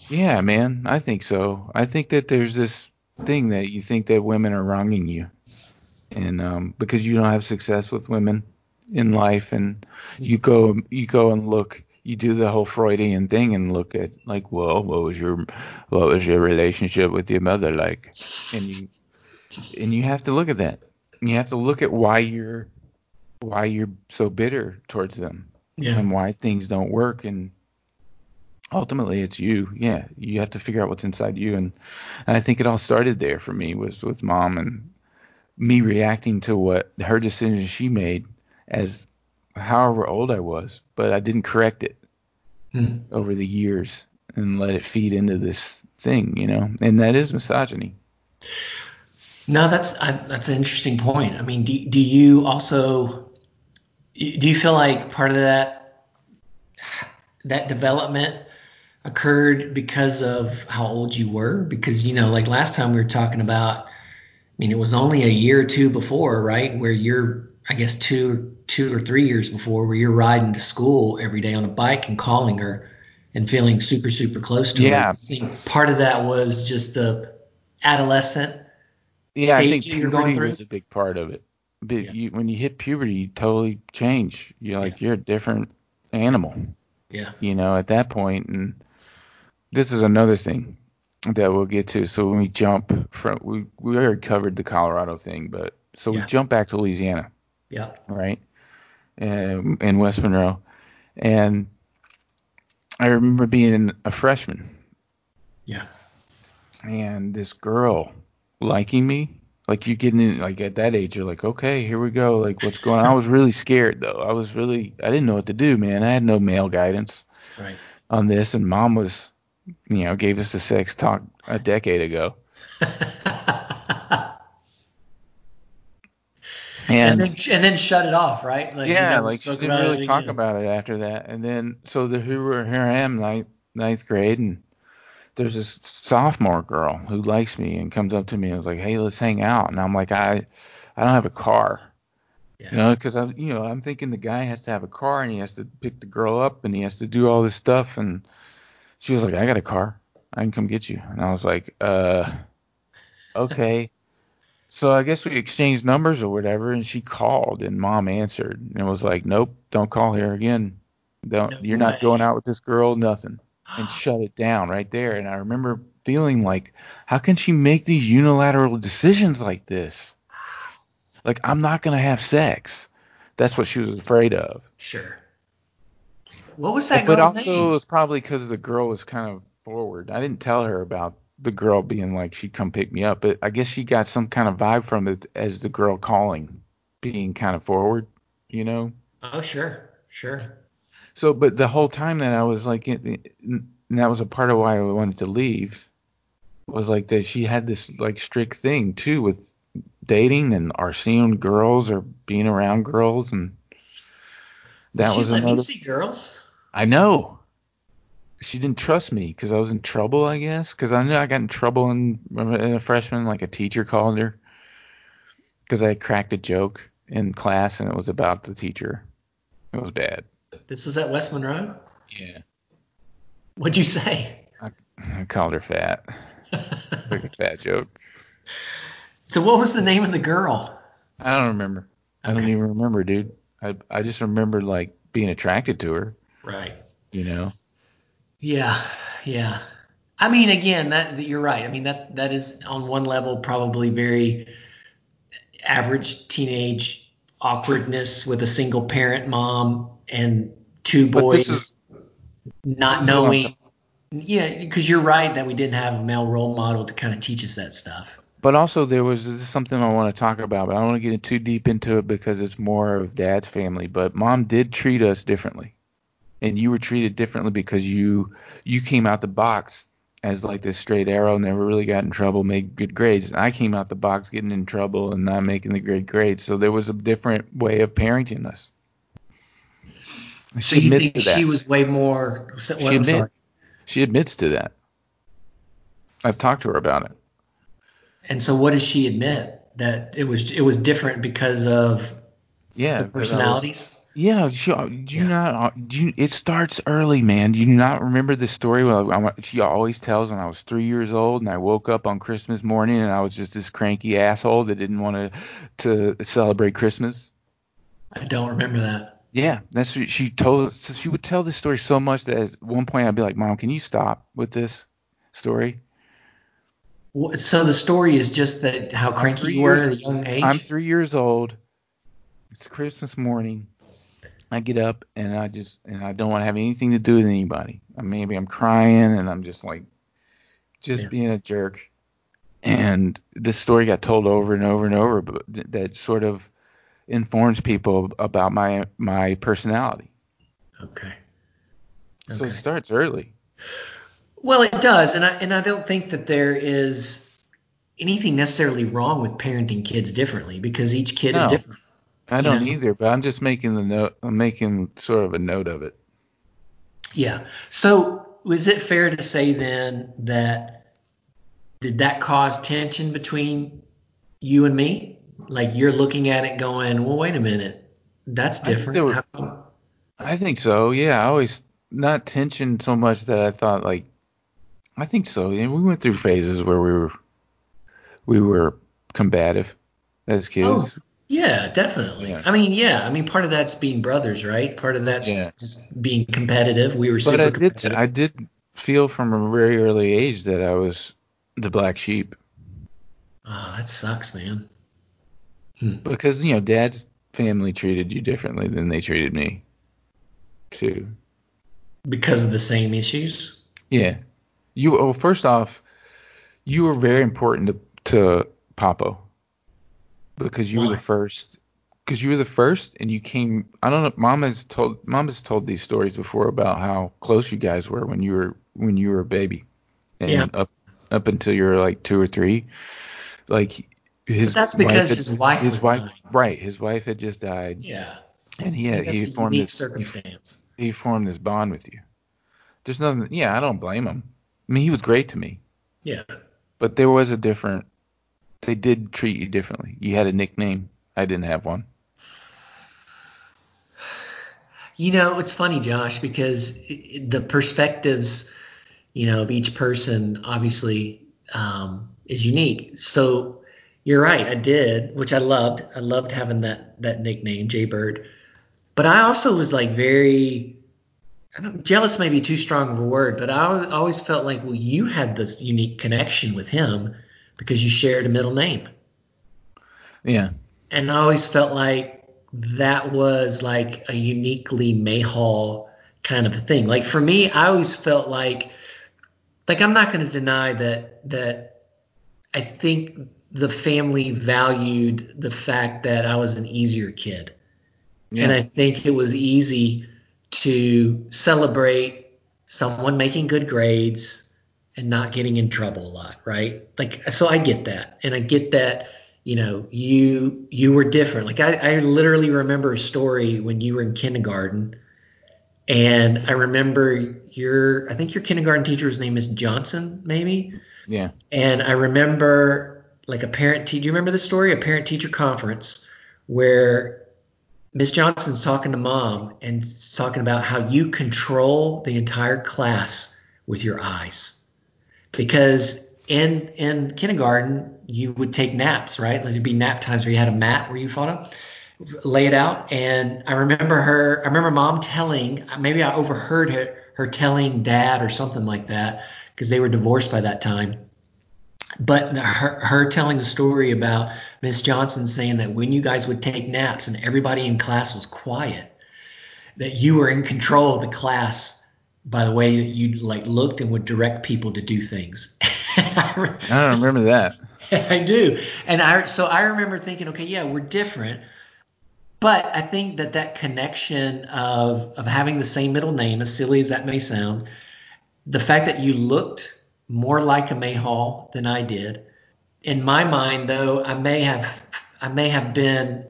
Yeah, man. I think so. I think that there's this thing that you think that women are wronging you and um, because you don't have success with women, in life, and you go you go and look. You do the whole Freudian thing and look at like, well, what was your what was your relationship with your mother like? And you and you have to look at that. You have to look at why you're why you're so bitter towards them Yeah. and why things don't work and ultimately it's you yeah you have to figure out what's inside you and, and i think it all started there for me was with mom and me reacting to what her decision she made as however old i was but i didn't correct it Hmm. over the years and let it feed into this thing you know and that is misogyny No, that's I, that's an interesting point. I mean, do, do you also do you feel like part of that that development occurred because of how old you were? Because you know, like last time we were talking about, mean, it was only a year or two before, right? Where you're, I guess, two two or three years before, where you're riding to school every day on a bike and calling her and feeling super super close to her. Yeah. I think part of that was just the adolescent yeah i think stage you're going puberty through? was a big part of it but Yeah. you, when you hit puberty you totally change you're like you're a different animal Yeah. you know, at that. And this is another thing that we'll get to. So when we jump from, we, we already covered the Colorado thing, but so Yeah. we jump back to Louisiana, Yeah. right? And in West Monroe. And I remember being a freshman Yeah. and this girl liking me. Like you're getting in, like at that age, you're like, okay, here we go. Like what's going on? I was really scared though. I was really, I didn't know what to do, man. I had no male guidance. Right. on this, and mom was, you know, gave us the sex talk a decade ago. and And, then and then shut it off, right? Like yeah, like she didn't really talk again. about it after that. And then so the who were here I am ninth ninth grade, and there's this sophomore girl who likes me and comes up to me and is like, hey, let's hang out. And I'm like, I I don't have a car. Yeah. You know, because I'm, you know, I'm thinking the guy has to have a car and he has to pick the girl up and he has to do all this stuff. And she was like, I got a car. I can come get you. And I was like, uh, okay. So I guess we exchanged numbers or whatever. And she called and mom answered and was like, nope, don't call here again. Don't, No you're not going out with this girl, nothing. And shut it down right there. And I remember feeling like, how can she make these unilateral decisions like this? Like, I'm not going to have sex. That's what she was afraid of. Sure. What was that but also, it was probably because the girl was kind of forward. I didn't tell her about the girl being like, she'd come pick me up. But I guess she got some kind of vibe from it as the girl calling, being kind of forward, you know? Oh, sure, sure. So, but the whole time that I was like, and that was a part of why I wanted to leave, was like that she had this like strict thing too with dating and or seeing girls or being around girls, and that she was let me another. see girls. I know. She didn't trust me because I was in trouble, I guess. Because I knew I got in trouble in, in a freshman, like a teacher called her because I cracked a joke in class and it was about the teacher. It was bad. This was at West Monroe. Yeah. What'd you say? I called her fat. Like a fat joke. so what was the name of the girl? I don't remember. I don't even remember, dude. I I just remember like being attracted to her, Right. you know. Yeah, yeah. I mean, again, that you're right. I mean, that that is on one level probably very average teenage awkwardness with a single parent mom and two boys is not this is what I'm knowing. Yeah, because you're right that we didn't have a male role model to kind of teach us that stuff. But also there was something I want to talk about, but I don't want to get too deep into it because it's more of dad's family. But mom did treat us differently, and you were treated differently because you you came out the box as like this straight arrow, never really got in trouble, made good grades. And I came out the box getting in trouble and not making the great grades. So there was a different way of parenting us. So She you think she was way more? What, She admit- She admits to that. I've talked to her about it. And so what does she admit that it was it was different because of Yeah, the 'cause I was- personalities? Yeah, she, do you Yeah. not? Uh, do you, it starts early, man. Do you not remember the story? Well, I, she always tells when I was three years old and I woke up on Christmas morning and I was just this cranky asshole that didn't want to to celebrate Christmas. I don't remember that. Yeah, that's what she told. So she would tell this story so much that at one point I'd be like, "Mom, can you stop with this story?" So the story is just that how cranky you were at a young age. I'm three years old. It's Christmas morning. I get up and I just and I don't want to have anything to do with anybody. I maybe I'm crying and I'm just like just Yeah. being a jerk. And this story got told over and over and over, but th- that sort of informs people about my my personality. okay. So it starts early. Well, it does, and I and I don't think that there is anything necessarily wrong with parenting kids differently because each kid is different. I don't know? either, but I'm just making the note. I'm making sort of a note of it. Yeah. So was it fair to say then that did that cause tension between you and me? Like you're looking at it going, well, wait a minute, that's I think different. were- I think so. Yeah, I always not tension so much that I thought like I think so. And we went through phases where we were we were combative as kids. Oh, yeah, definitely. Yeah. I mean, yeah. I mean, part of that's being brothers, right? Part of that's Yeah. just being competitive. We were super but I did competitive. I did feel from a very early age that I was the black sheep oh, that sucks, man. Hmm. because you know dad's family treated you differently than they treated me too. Because of the same issues. Yeah. You well first off, you were very important to to Papo because you were the first because you were the first and you came I don't know mom has told mom has told these stories before about how close you guys were when you were when you were a baby and Yeah. up up until you were like 2 or 3 like his But that's because had- his wife his wife dying. right his wife had just died Yeah. and he had he formed this circumstance. he formed this bond with you there's nothing yeah I don't blame him I mean he was great to me Yeah. but there was a different they did treat you differently you had a nickname i didn't have one You know, it's funny, Josh, because the perspectives, you know, of each person obviously um, is unique. So you're right, I did, which I loved. I loved having that that nickname, Jay Bird. But I also was like very jealous, maybe too strong of a word, but I always felt like, well, you had this unique connection with him because you shared a middle name yeah and I always felt like that was like a uniquely Mayhall kind of a thing. Like for me, I always felt like like I'm not going to deny that that I think the family valued the fact that I was an easier kid. yeah And I think it was easy to celebrate someone making good grades and not getting in trouble a lot, right? Like, so I get that. And I get that, you know, you you were different. Like I, I literally remember a story when you were in kindergarten. And I remember your I think your kindergarten teacher's name is Johnson, maybe. yeah And I remember like a parent teacher. Do you remember the story? A parent teacher conference where Miss Johnson's talking to mom and talking about how you control the entire class with your eyes. Because in in kindergarten you would take naps, right? There'd be nap times where you had a mat where you fought up, lay it out. And I remember her. I remember mom telling. Maybe I overheard her her telling dad or something like that because they were divorced by that time but her, her telling the story about Miss Johnson saying that when you guys would take naps and everybody in class was quiet, that you were in control of the class by the way that you like looked and would direct people to do things. i don't remember that I do, and I so I remember thinking, okay, yeah, we're different, but I think that that connection of of having the same middle name, as silly as that may sound, the fact that you looked more like a Mayhall than I did, in my mind, though, I may have I may have been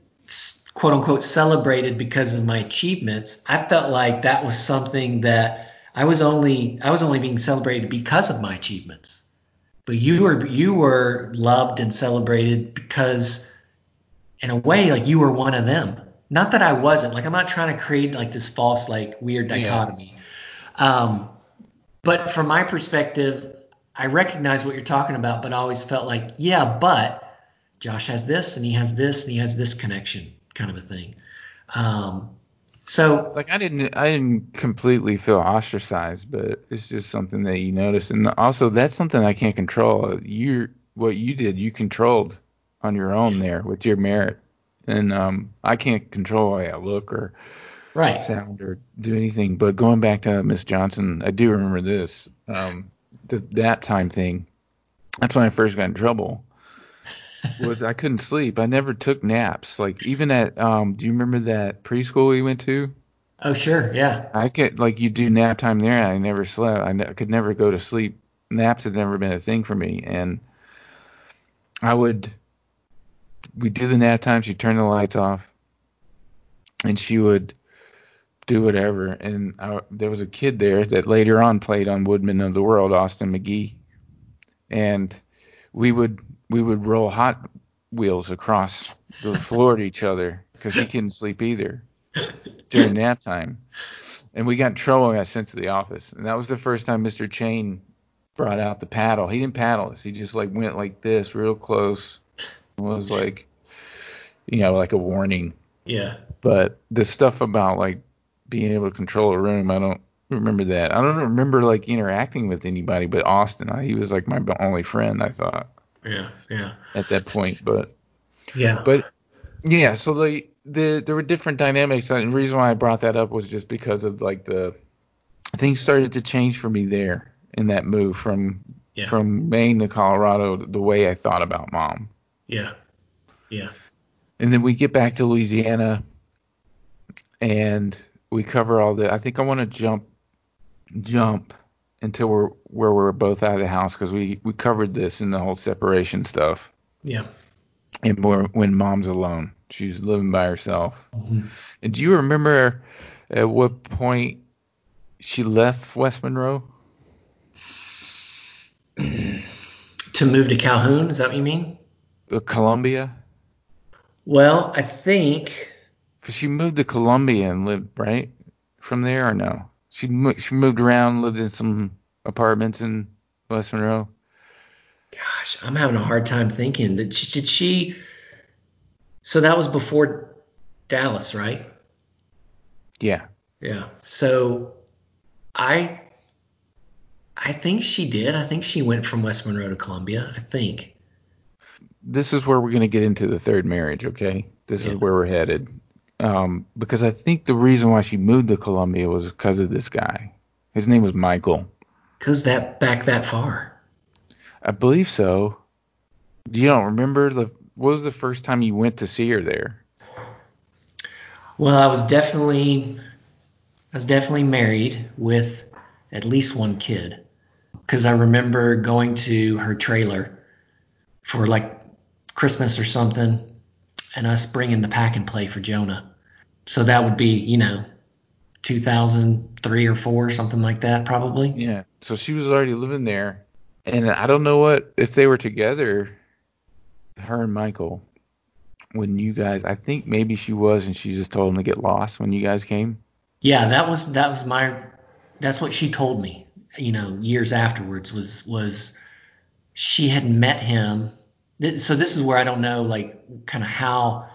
quote unquote celebrated because of my achievements. I felt like that was something that I was only I was only being celebrated because of my achievements. But you were you were loved and celebrated because in a way like you were one of them. Not that I wasn't. Like I'm not trying to create like this false like weird Yeah. dichotomy. Um, but from my perspective, I recognize what you're talking about, but I always felt like, yeah, but Josh has this and he has this and he has this connection kind of a thing. Um, so like I didn't I didn't completely feel ostracized, but it's just something that you notice, and also that's something I can't control. You what you did, you controlled on your own there with your merit, and um, I can't control how I look or right sound or do anything. But going back to Miss Johnson, I do remember this um, the, that time thing. That's when I first got in trouble. Was I couldn't sleep. I never took naps. Like even at um, do you remember that preschool we went to? Oh sure, yeah. I could like you do nap time there. And I never slept. I, ne- I could never go to sleep. Naps had never been a thing for me, and I would we do the nap time. She'd turn the lights off, and she would do whatever. And I, there was a kid there that later on played on Woodmen of the World, Austin McGee, and we would we would roll Hot Wheels across the floor to each other because he couldn't sleep either during nap time. And we got in trouble and got sent to the office. And that was the first time Mr. Chain brought out the paddle. He didn't paddle us. He just like went like this real close. It was like you know, like a warning. Yeah. But the stuff about like being able to control a room, I don't remember that. I don't remember like interacting with anybody but Austin. I, he was like my only friend, I thought. Yeah, yeah. At that point, but yeah. But yeah, so the the there were different dynamics, and the reason why I brought that up was just because of like the things started to change for me there in that move from yeah. from Maine to Colorado, the way I thought about mom. Yeah. Yeah. And then we get back to Louisiana, and we cover all the. I think I want to jump jump until we're where we're both out of the house because we we covered this in the whole separation stuff. Yeah. And more when mom's alone, she's living by herself. Mm-hmm. And do you remember at what point she left West Monroe? to move to Calhoun, is that what you mean? Uh, Columbia. Well, I think because she moved to Columbia and lived right from there, or no? She mo- she moved around, lived in some apartments in West Monroe. Gosh, I'm having a hard time thinking. Did she, did she? So that was before Dallas, right? Yeah. Yeah. So I I think she did. I think she went from West Monroe to Columbia. I think. This is where we're going to get into the third marriage, okay? This Yeah. is where we're headed. Um, because I think the reason why she moved to Columbia was because of this guy. His name was Michael. Goes that back that far? I believe so. You don't remember the what was the first time you went to see her there? Well, I was definitely I was definitely married with at least one kid because I remember going to her trailer for like Christmas or something and us bringing the pack and play for Jonah. So that would be, you know, 2003 or 4 something like that probably. Yeah. So she was already living there, and I don't know what if they were together, her and Michael, when you guys. I think maybe she was, and she just told him to get lost when you guys came. Yeah, that was that was my that's what she told me, you know, years afterwards was was she had met him. So this is where I don't know like kind of how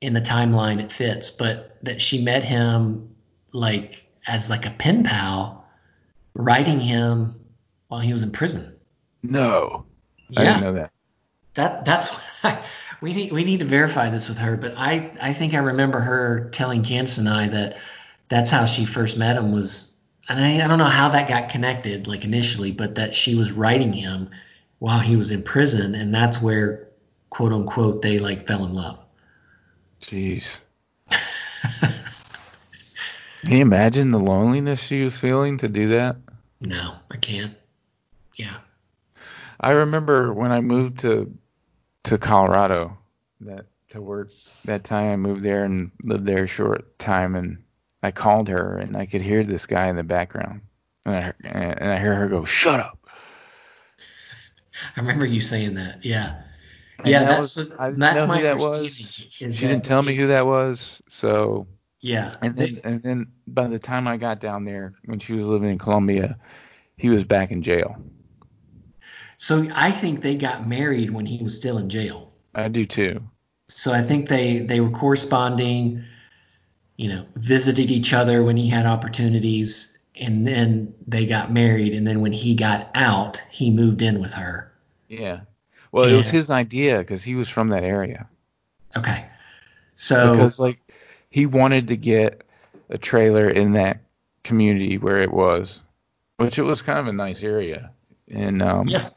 in the timeline it fits, but that she met him like as like a pen pal writing him while he was in prison. No, I Yeah. didn't know that. That that's what I, we need we need to verify this with her, but I I think I remember her telling Candace and I that that's how she first met him was, and I, I don't know how that got connected like initially, but that she was writing him while he was in prison, and that's where quote unquote they like fell in love. Jeez. Can you imagine the loneliness she was feeling to do that? No, I can't. Yeah. I remember when I moved to to Colorado that to work that time I moved there and lived there a short time and I called her and I could hear this guy in the background and I and I hear her go shut up. I remember you saying that. Yeah. And Yeah, that that's was- what- I didn't that's my who that was. She didn't tell me who that was. So Yeah. and then and then by the time I got down there when she was living in Columbia, he was back in jail. So I think they got married when he was still in jail. I do too. So I think they they were corresponding. you know, visited each other when he had opportunities, and then they got married. And then when he got out, he moved in with her. Yeah. Well, it was his idea because he was from that area. Okay. So because like he wanted to get a trailer in that community where it was, which it was kind of a nice area, and um, yeah,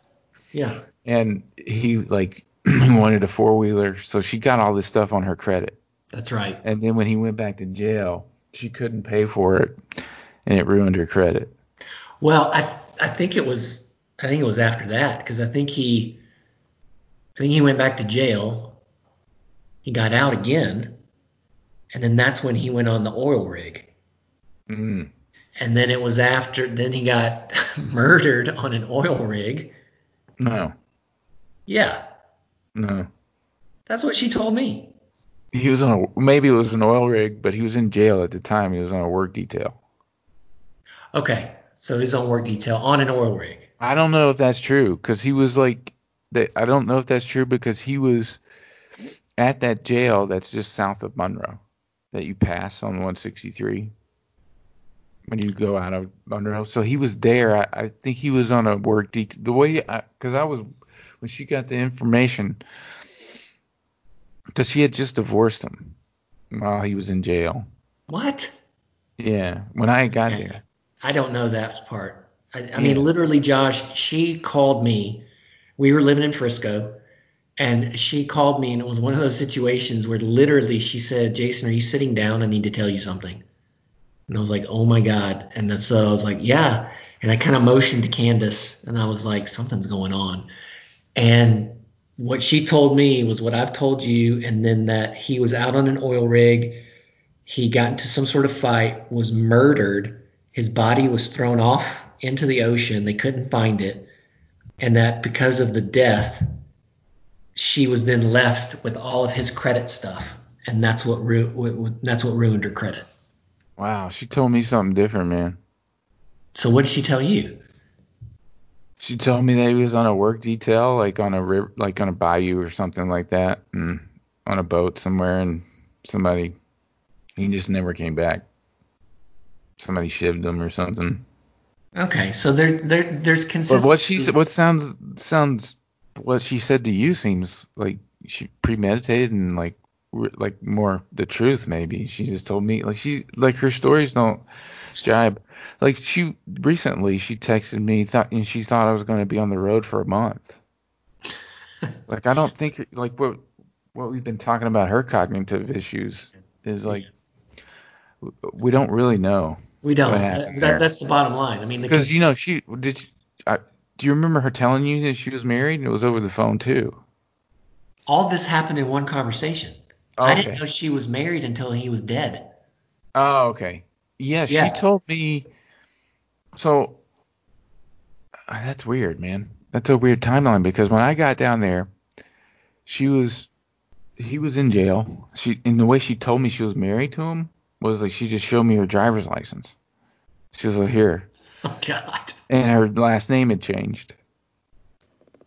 yeah. and he like wanted a four wheeler, so she got all this stuff on her credit, That's right. and then when he went back to jail, she couldn't pay for it, and it ruined her credit. Well, I I think it was I think it was after that because I think he I think he went back to jail. He got out again, and then that's when he went on the oil rig. Mm. And then it was after then he got murdered on an oil rig. No, Yeah, no. that's what she told me. He was on a maybe it was an oil rig, but he was in jail at the time. He was on a work detail. Okay, so he's on work detail on an oil rig. I don't know if that's true because he was like that. I don't know if that's true because he was at that jail that's just south of Monroe that you pass on 163 when you go out of Monroe. So he was there. I, I think he was on a work detail. The way because I, was when she got the information because she had just divorced him while he was in jail. What? Yeah, when I got Okay. there. I don't know that part. I, I Yeah. mean, literally, Josh, she called me. We were living in Frisco, and she called me, and it was one of those situations where literally she said, Jason, are you sitting down? I need to tell you something. And I was like, oh my God. And then so I was like, yeah. And I kind of motioned to Candace, and I was like, something's going on. And what she told me was what I've told you, and then that he was out on an oil rig. He got into some sort of fight, was murdered. His body was thrown off into the ocean. They couldn't find it. And that because of the death, she was then left with all of his credit stuff. And that's what, ru- that's what ruined her credit. Wow, she told me something different, man. So what did she tell you? She told me that he was on a work detail, like on a river, like on a bayou or something like that, and on a boat somewhere, and somebody, he just never came back. Somebody shivved him or something. Okay, so there, there there's But consistency. what she what sounds sounds, what she said to you seems like she premeditated and like like more the truth maybe. She just told me like she like her stories don't jibe. Like she recently she texted me thought and she thought I was going to be on the road for a month. like I don't think like what what we've been talking about her cognitive issues is like we don't really know we don't. That, happened that, there. that's the bottom line. I mean, because you know she did she, I, do you remember her telling you that she was married and it was over the phone too all this happened in one conversation. I didn't know she was married until he was dead. Oh, okay. Yeah, Yeah. she told me. So uh, that's weird, man. That's a weird timeline because when I got down there, she was, he was in jail. She, and the way she told me she was married to him was like she just showed me her driver's license. She was like, here, Oh God. And her last name had changed.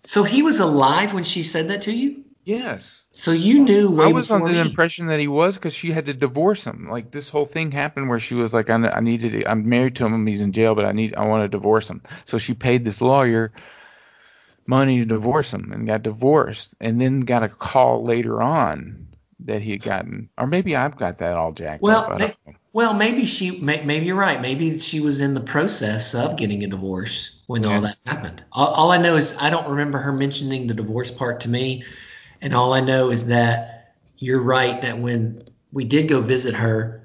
So he was alive when she said that to you. Yes. So you knew I was under the impression that he was because she had to divorce him. Like this whole thing happened where she was like, I, I needed, to, I'm married to him, and he's in jail, but I need, I want to divorce him. So she paid this lawyer money to divorce him and got divorced, and then got a call later on that he had gotten, or maybe I've got that all jacked Well, up. I may, don't know. Well, maybe she, may, maybe you're right. Maybe she was in the process of getting a divorce when Yeah. all that happened. All, all I know is I don't remember her mentioning the divorce part to me, and all I know is that you're right that when we did go visit her,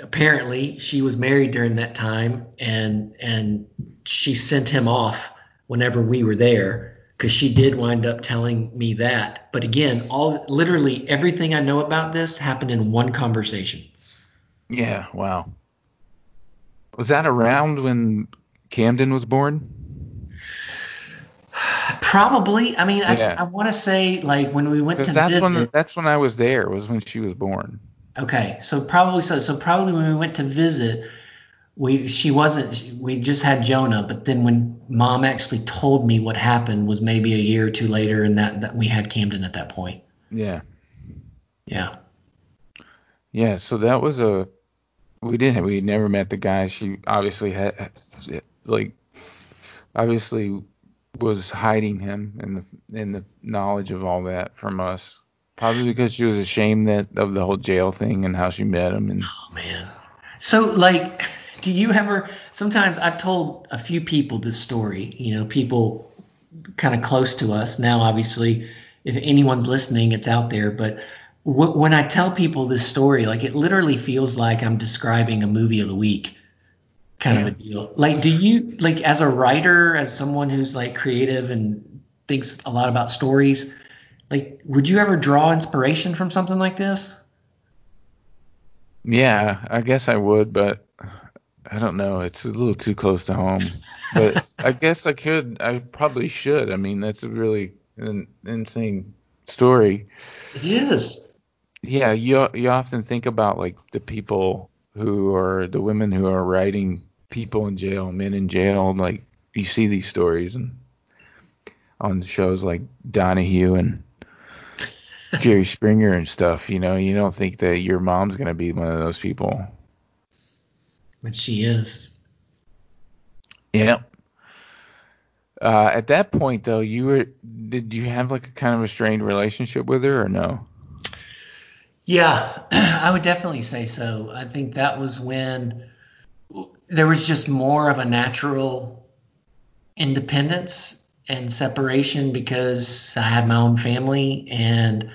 apparently she was married during that time, and and she sent him off whenever we were there because she did wind up telling me that. But again, all literally everything I know about this happened in one conversation. Yeah, wow. Was that around when Camden was born? Probably. I mean, Yeah. I, I want to say like when we went to that's visit. when that's when I was there. Was when she was born. okay, so probably so. So probably when we went to visit, we she wasn't. she- We just had Jonah, but then when Mom actually told me what happened was maybe a year or two later, and that that we had Camden at that point. Yeah. Yeah. Yeah, so that was a we didn't we never met the guy. She obviously had like obviously was hiding him in the in the knowledge of all that from us. Probably because she was ashamed that of the whole jail thing and how she met him and Oh man. So like do you ever sometimes I've told a few people this story, you know, people kind of close to us. Now obviously if anyone's listening it's out there, but when I tell people this story, like it literally feels like I'm describing a movie of the week kind Yeah. of a deal. Like, do you like as a writer, as someone who's like creative and thinks a lot about stories, like would you ever draw inspiration from something like this? yeah, I guess I would, but I don't know. It's a little too close to home. But I guess I could. I probably should. I mean, that's a really an insane story. It is. Yeah, you you often think about like the people who are the women who are writing people in jail, men in jail. Like you see these stories and on shows like Donahue and Jerry Springer and stuff. You know, you don't think that your mom's gonna be one of those people. But she is. Yeah. Uh, at that point, though, you were did you have like a kind of a strained relationship with her or no? Yeah, I would definitely say so. I think that was when there was just more of a natural independence and separation because I had my own family and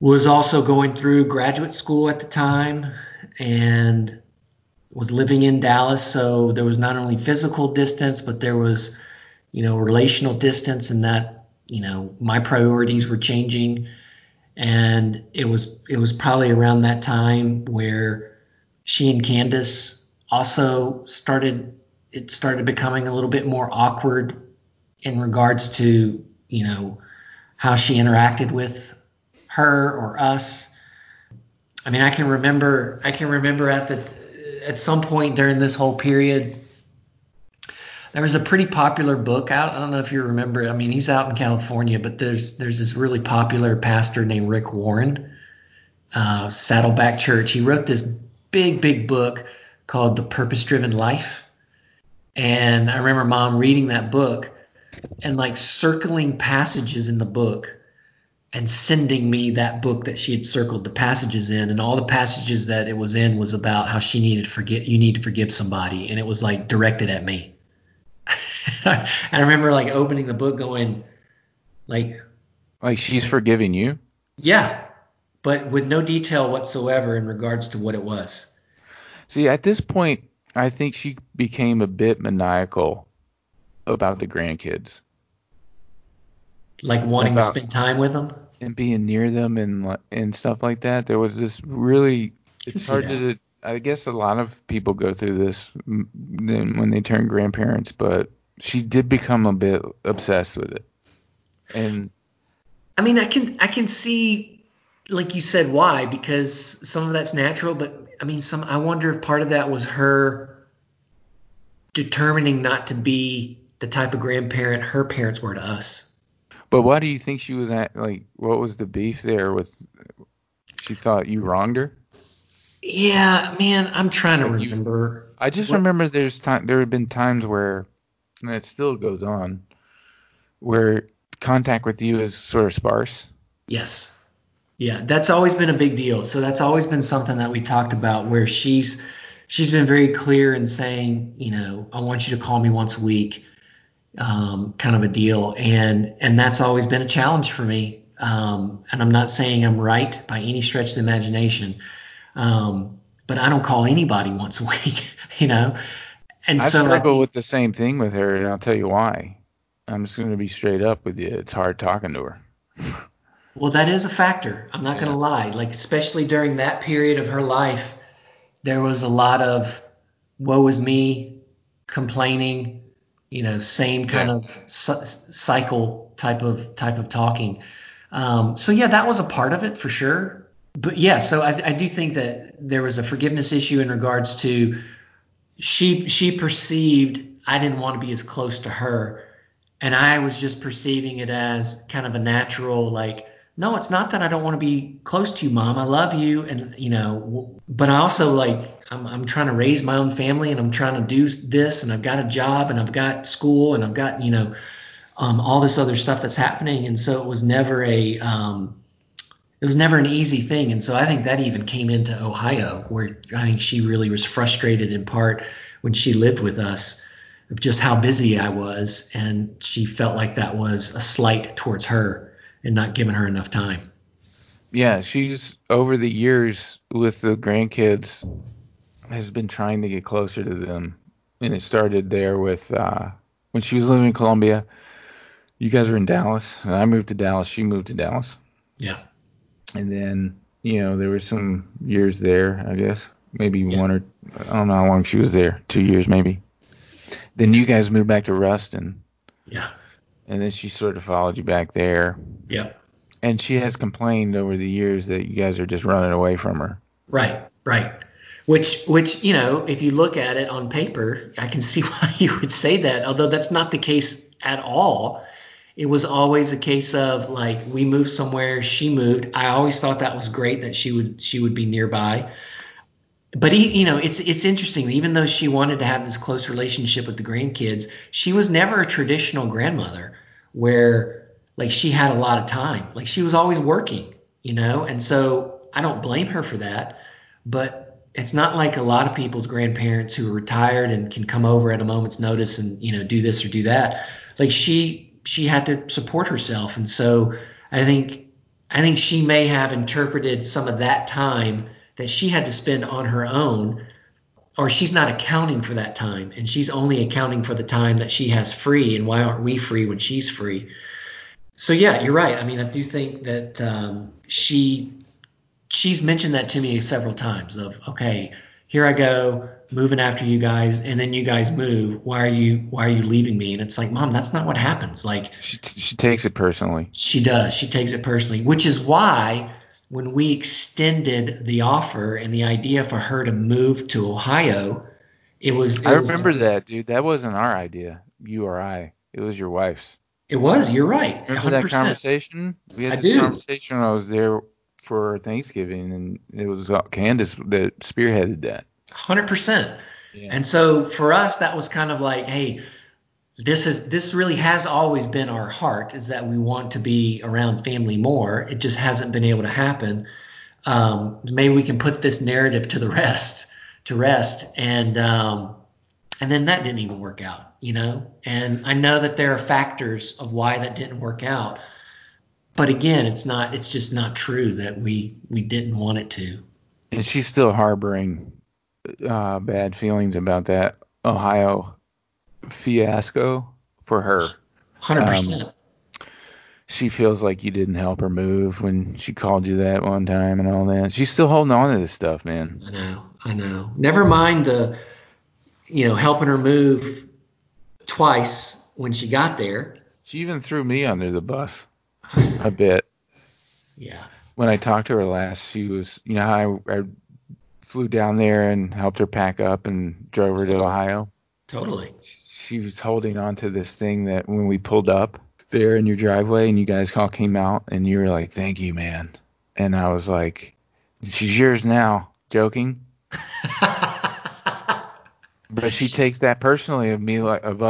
was also going through graduate school at the time and was living in Dallas. So there was not only physical distance, but there was, you know, relational distance and that, you know, my priorities were changing and it was it was probably around that time where she and Candace also started it started becoming a little bit more awkward in regards to you know how she interacted with her or us. I mean i can remember i can remember at the at some point during this whole period there was a pretty popular book out. I don't know if you remember. I mean, he's out in California, but there's there's this really popular pastor named Rick Warren, uh, Saddleback Church. He wrote this big, big book called The Purpose Driven Life. And I remember mom reading that book and like circling passages in the book and sending me that book that she had circled the passages in and all the passages that it was in was about how she needed to forget you need to forgive somebody and it was like directed at me I remember like opening the book going like Like she's forgiving you? yeah but with no detail whatsoever in regards to what it was See, at this point, I think she became a bit maniacal about the grandkids like wanting to spend time with them and being near them and and stuff like that. There was this really it's hard that. to I guess a lot of people go through this when they turn grandparents, but she did become a bit obsessed with it. And I mean, I can I can see, like you said, why because some of that's natural, but I mean, some I wonder if part of that was her determining not to be the type of grandparent her parents were to us. but why do you think she was at like what was the beef there with she thought you wronged her? Yeah, man, I'm trying to Like you- remember. I just What- remember there's time there have been times where and it still goes on where contact with you is sort of sparse. Yes. Yeah, that's always been a big deal. So that's always been something that we talked about where she's she's been very clear in saying, you know, I want you to call me once a week, um, kind of a deal. And and that's always been a challenge for me. Um, and I'm not saying I'm right by any stretch of the imagination. Um, but I don't call anybody once a week, you know. And I so struggle think- with the same thing with her, and I'll tell you why. I'm just going to be straight up with you. It's hard talking to her. Well, that is a factor. I'm not going to lie. Like, especially during that period of her life, there was a lot of woe is me, complaining, you know, same kind Yeah. of cycle type of type of talking. Um, so yeah, that was a part of it for sure. But yeah, so I, I do think that there was a forgiveness issue in regards to she she perceived I didn't want to be as close to her, and I was just perceiving it as kind of a natural like no, it's not that I don't want to be close to you, mom. I love you, and you know, but I also like I'm I'm trying to raise my own family, and I'm trying to do this, and I've got a job, and I've got school, and I've got you know, um, all this other stuff that's happening, and so it was never a um, it was never an easy thing, and so I think that even came into Ohio, where I think she really was frustrated in part when she lived with us of just how busy I was, and she felt like that was a slight towards her and not giving her enough time. Yeah, she's over the years with the grandkids has been trying to get closer to them, and it started there with uh, when she was living in Columbia. You guys were in Dallas, and I moved to Dallas. She moved to Dallas. Yeah. And then you know there were some years there, I guess, maybe yeah. one or I don't know how long she was there, two years maybe. Then you guys moved back to Ruston. Yeah and then she sort of followed you back there. Yep. And she has complained over the years that you guys are just running away from her. Right, right. Which, which you know, if you look at it on paper, I can see why you would say that. Although that's not the case at all. It was always a case of like we moved somewhere, she moved. I always thought that was great that she would she would be nearby. But he, you know, it's it's interesting. Even though she wanted to have this close relationship with the grandkids, she was never a traditional grandmother where like she had a lot of time. Like she was always working, you know, and so I don't blame her for that. But it's not like a lot of people's grandparents who are retired and can come over at a moment's notice and you know do this or do that. Like she she had to support herself, and so I think I think she may have interpreted some of that time that she had to spend on her own or she's not accounting for that time and she's only accounting for the time that she has free and why aren't we free when she's free? So yeah you're right. I mean i do think that um, she she's mentioned that to me several times of okay here i go moving after you guys and then you guys move why are you why are you leaving me and it's like mom that's not what happens like she, she takes it personally she does she takes it personally which is why when we extended the offer and the idea for her to move to Ohio, it was. It I remember was, that, dude. That wasn't our idea, you or I. It was your wife's. It was. You're right. Remember 100%. that conversation? We had I this do. conversation when I was there for Thanksgiving, and it was uh, Candace that spearheaded that. Hundred yeah. percent. And so for us, that was kind of like, hey, this is this really has always been our heart is that we want to be around family more it just hasn't been able to happen um, maybe we can put this narrative to the rest to rest and um, and then that didn't even work out you know and i know that there are factors of why that didn't work out but again it's not it's just not true that we we didn't want it to and she's still harboring uh, bad feelings about that ohio fiasco for her. Hundred um, percent. She feels like you didn't help her move when she called you that one time and all that. She's still holding on to this stuff, man. I know, I know. Never mind the, you know, helping her move twice when she got there. She even threw me under the bus a bit. Yeah. When I talked to her last, she was, you know, I, I flew down there and helped her pack up and drove her to Ohio. Totally she was holding on to this thing that when we pulled up there in your driveway and you guys all came out and you were like, "Thank you, man," and I was like, "She's yours now." Joking. but she takes that personally of me like of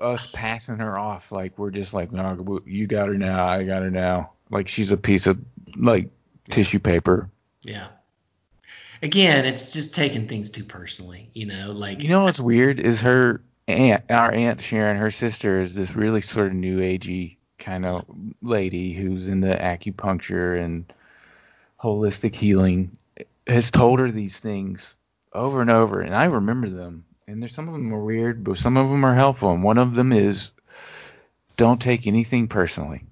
us passing her off. Like we're just like no you got her now i got her now. Like she's a piece of like tissue paper. Yeah. Again it's just taking things too personally you know like you know what's weird is her aunt, our aunt Sharon, her sister is this really sort of new agey kind of lady who's into acupuncture and holistic healing. Has told her these things over and over, and I remember them. And there's some of them are weird, but some of them are helpful. And one of them is don't take anything personally.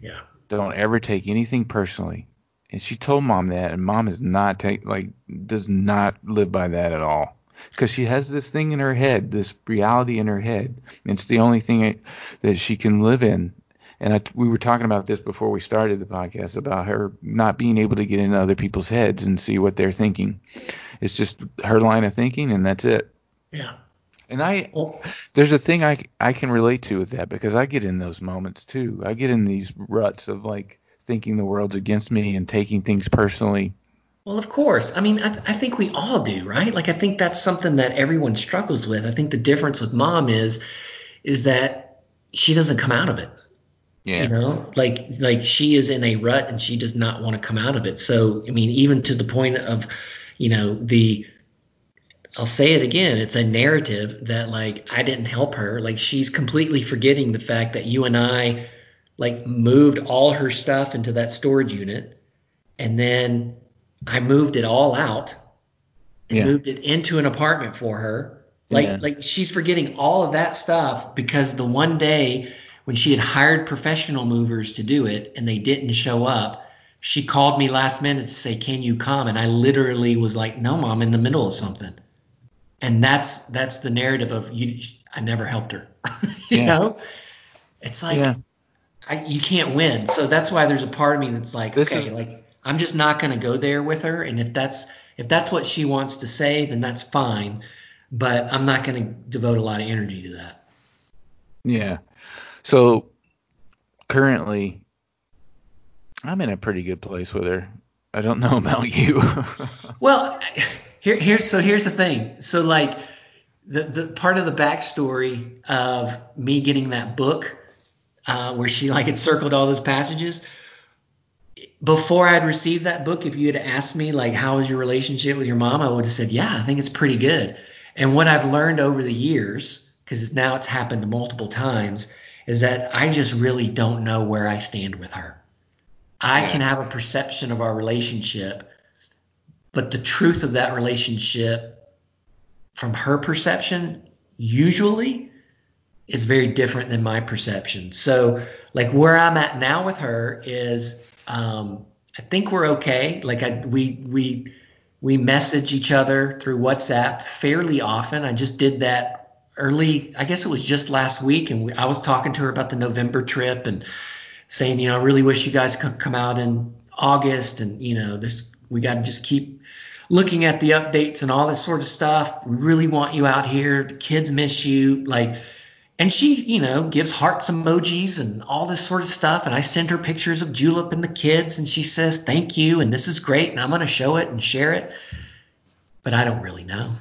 Yeah. Don't ever take anything personally. And she told mom that, and mom is not take like does not live by that at all because she has this thing in her head, this reality in her head. It's the only thing that she can live in. And I, we were talking about this before we started the podcast about her not being able to get into other people's heads and see what they're thinking. It's just her line of thinking, and that's it. Yeah. And I, there's a thing I, I can relate to with that because I get in those moments too. I get in these ruts of like thinking the world's against me and taking things personally. Well, of course. I mean, I, th- I think we all do, right? Like, I think that's something that everyone struggles with. I think the difference with mom is, is that she doesn't come out of it. Yeah. You know, like like she is in a rut and she does not want to come out of it. So, I mean, even to the point of, you know, the I'll say it again, it's a narrative that like I didn't help her. Like she's completely forgetting the fact that you and I like moved all her stuff into that storage unit and then I moved it all out and Yeah. moved it into an apartment for her. Like Yeah. like she's forgetting all of that stuff because the one day when she had hired professional movers to do it and they didn't show up, she called me last minute to say, "Can you come?" And I literally was like, "No, mom, I'm in the middle of something." And that's that's the narrative of you. I never helped her. you Yeah. know, it's like Yeah. I, you can't win. So that's why there's a part of me that's like, This okay, is- like I'm just not going to go there with her. And if that's if that's what she wants to say, then that's fine. But I'm not going to devote a lot of energy to that. Yeah. So currently, I'm in a pretty good place with her. I don't know about you. Well, here, here's so here's the thing. So like the the part of the backstory of me getting that book uh, where she like had circled all those passages. Before I'd received that book, if you had asked me like how was your relationship with your mom, I would have said, yeah, I think it's pretty good. And what I've learned over the years, because now it's happened multiple times, is that I just really don't know where I stand with her. I can have a perception of our relationship, but the truth of that relationship from her perception usually is very different than my perception. So, like where I'm at now with her is, um, I think we're okay. Like I, we we we message each other through WhatsApp fairly often. I just did that early. I guess it was just last week, and we, I was talking to her about the November trip and saying, you know, I really wish you guys could come out in August, and you know, there's we got to just keep looking at the updates and all this sort of stuff. We really want you out here. The kids miss you. Like, and she, you know, gives hearts emojis and all this sort of stuff. And I send her pictures of Julep and the kids, and she says, thank you. And this is great. And I'm going to show it and share it. But I don't really know.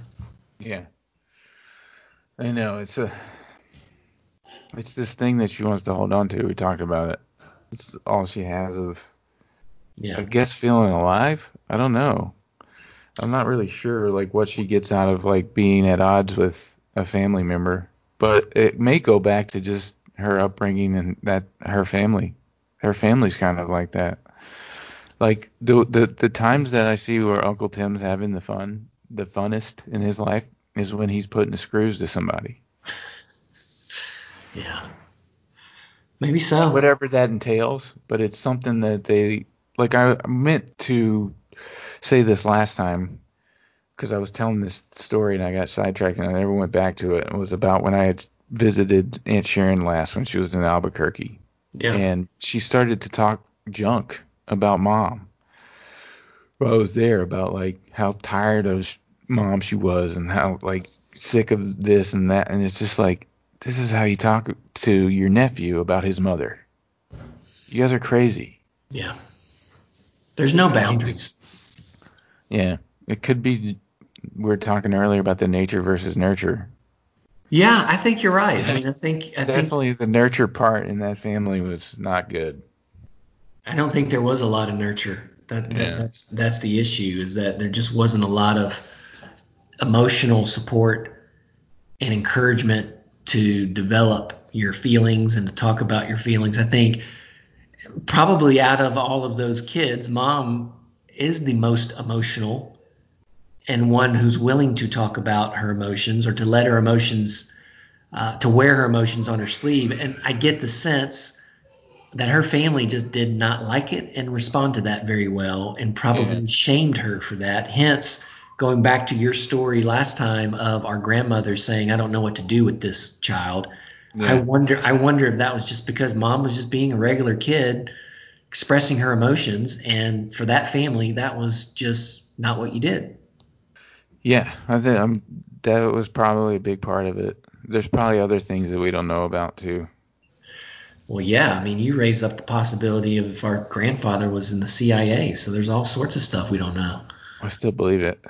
yeah. I know it's a it's this thing that she wants to hold on to. We talked about it. It's all she has of yeah. I guess feeling alive. I don't know. I'm not really sure like what she gets out of like being at odds with a family member, but it may go back to just her upbringing and that her family. Her family's kind of like that. Like the the the times that I see where Uncle Tim's having the fun, the funnest in his life is when he's putting the screws to somebody. Yeah. Maybe so. whatever that entails, but it's something that they like. I meant to say this last time because I was telling this story and I got sidetracked and I never went back to it. It was about when I had visited Aunt Sharon last when she was in Albuquerque, Yeah. and she started to talk junk about mom. Well, I was there about like how tired of mom she was and how like sick of this and that, and it's just like this is how you talk to your nephew about his mother. You guys are crazy. Yeah. There's no boundaries. Yeah, it could be. We were talking earlier about the nature versus nurture. Yeah, I think you're right. I mean, I think I think Definitely, the nurture part in that family was not good. I don't think there was a lot of nurture. That, that that's that's the issue is that there just wasn't a lot of emotional support and encouragement to develop your feelings and to talk about your feelings. I think probably out of all of those kids, mom is the most emotional and one who's willing to talk about her emotions or to let her emotions uh, to wear her emotions on her sleeve. And I get the sense that her family just did not like it and respond to that very well and probably Yeah. shamed her for that. Hence, going back to your story last time of our grandmother saying, I don't know what to do with this child. I wonder I wonder if that was just because mom was just being a regular kid expressing her emotions and for that family that was just not what you did. Yeah, I think um, that was probably a big part of it. There's probably other things that we don't know about too. Well, yeah. I mean, you raised up the possibility of if our grandfather was in the CIA, so there's all sorts of stuff we don't know. I still believe it.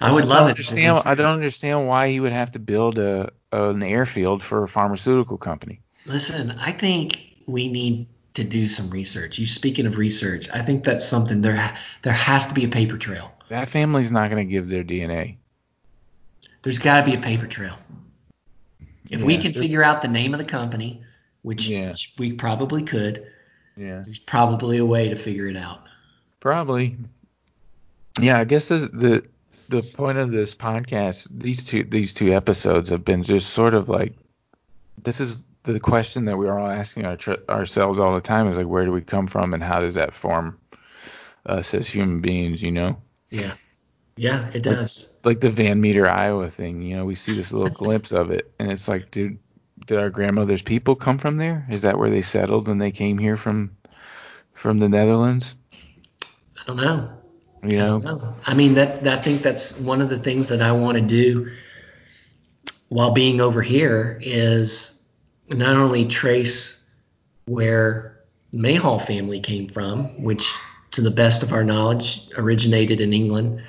I would love it. Understand, I don't understand why he would have to build a an airfield for a pharmaceutical company. Listen, I think we need to do some research. You speaking of research, I think that's something there. There has to be a paper trail. That family's not going to give their DNA. There's got to be a paper trail. If we can figure out the name of the company, which, Yeah. we probably could, Yeah. there's probably a way to figure it out. Probably. Yeah, I guess the the the point of this podcast, these two these two episodes have been just sort of like this is the question that we're all asking our, ourselves all the time is like where do we come from and how does that form us as human beings, you know? Yeah. Yeah, it does. Like the Van Meter, Iowa thing, you know, we see this little glimpse of it and it's like, dude, did our grandmother's people come from there? Is that where they settled when they came here from from the Netherlands? I don't know. You know? No. I mean that, that I think that's one of the things that I want to do while being over here is not only trace where the Mayhall family came from, which to the best of our knowledge originated in England,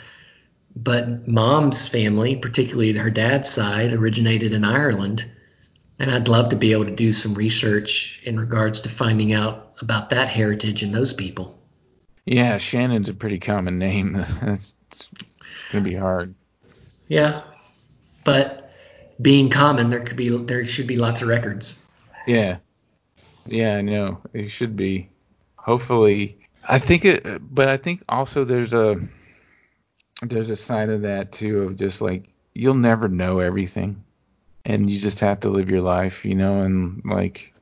but mom's family, particularly her dad's side, originated in Ireland. And I'd love to be able to do some research in regards to finding out about that heritage and those people. Yeah, Shannon's a pretty common name. That's it's gonna be hard. Yeah, but being common, there could be there should be lots of records. Yeah, yeah, I know it should be. Hopefully, I think it, but I think also there's a there's a side of that too of just like you'll never know everything, and you just have to live your life, you know, and like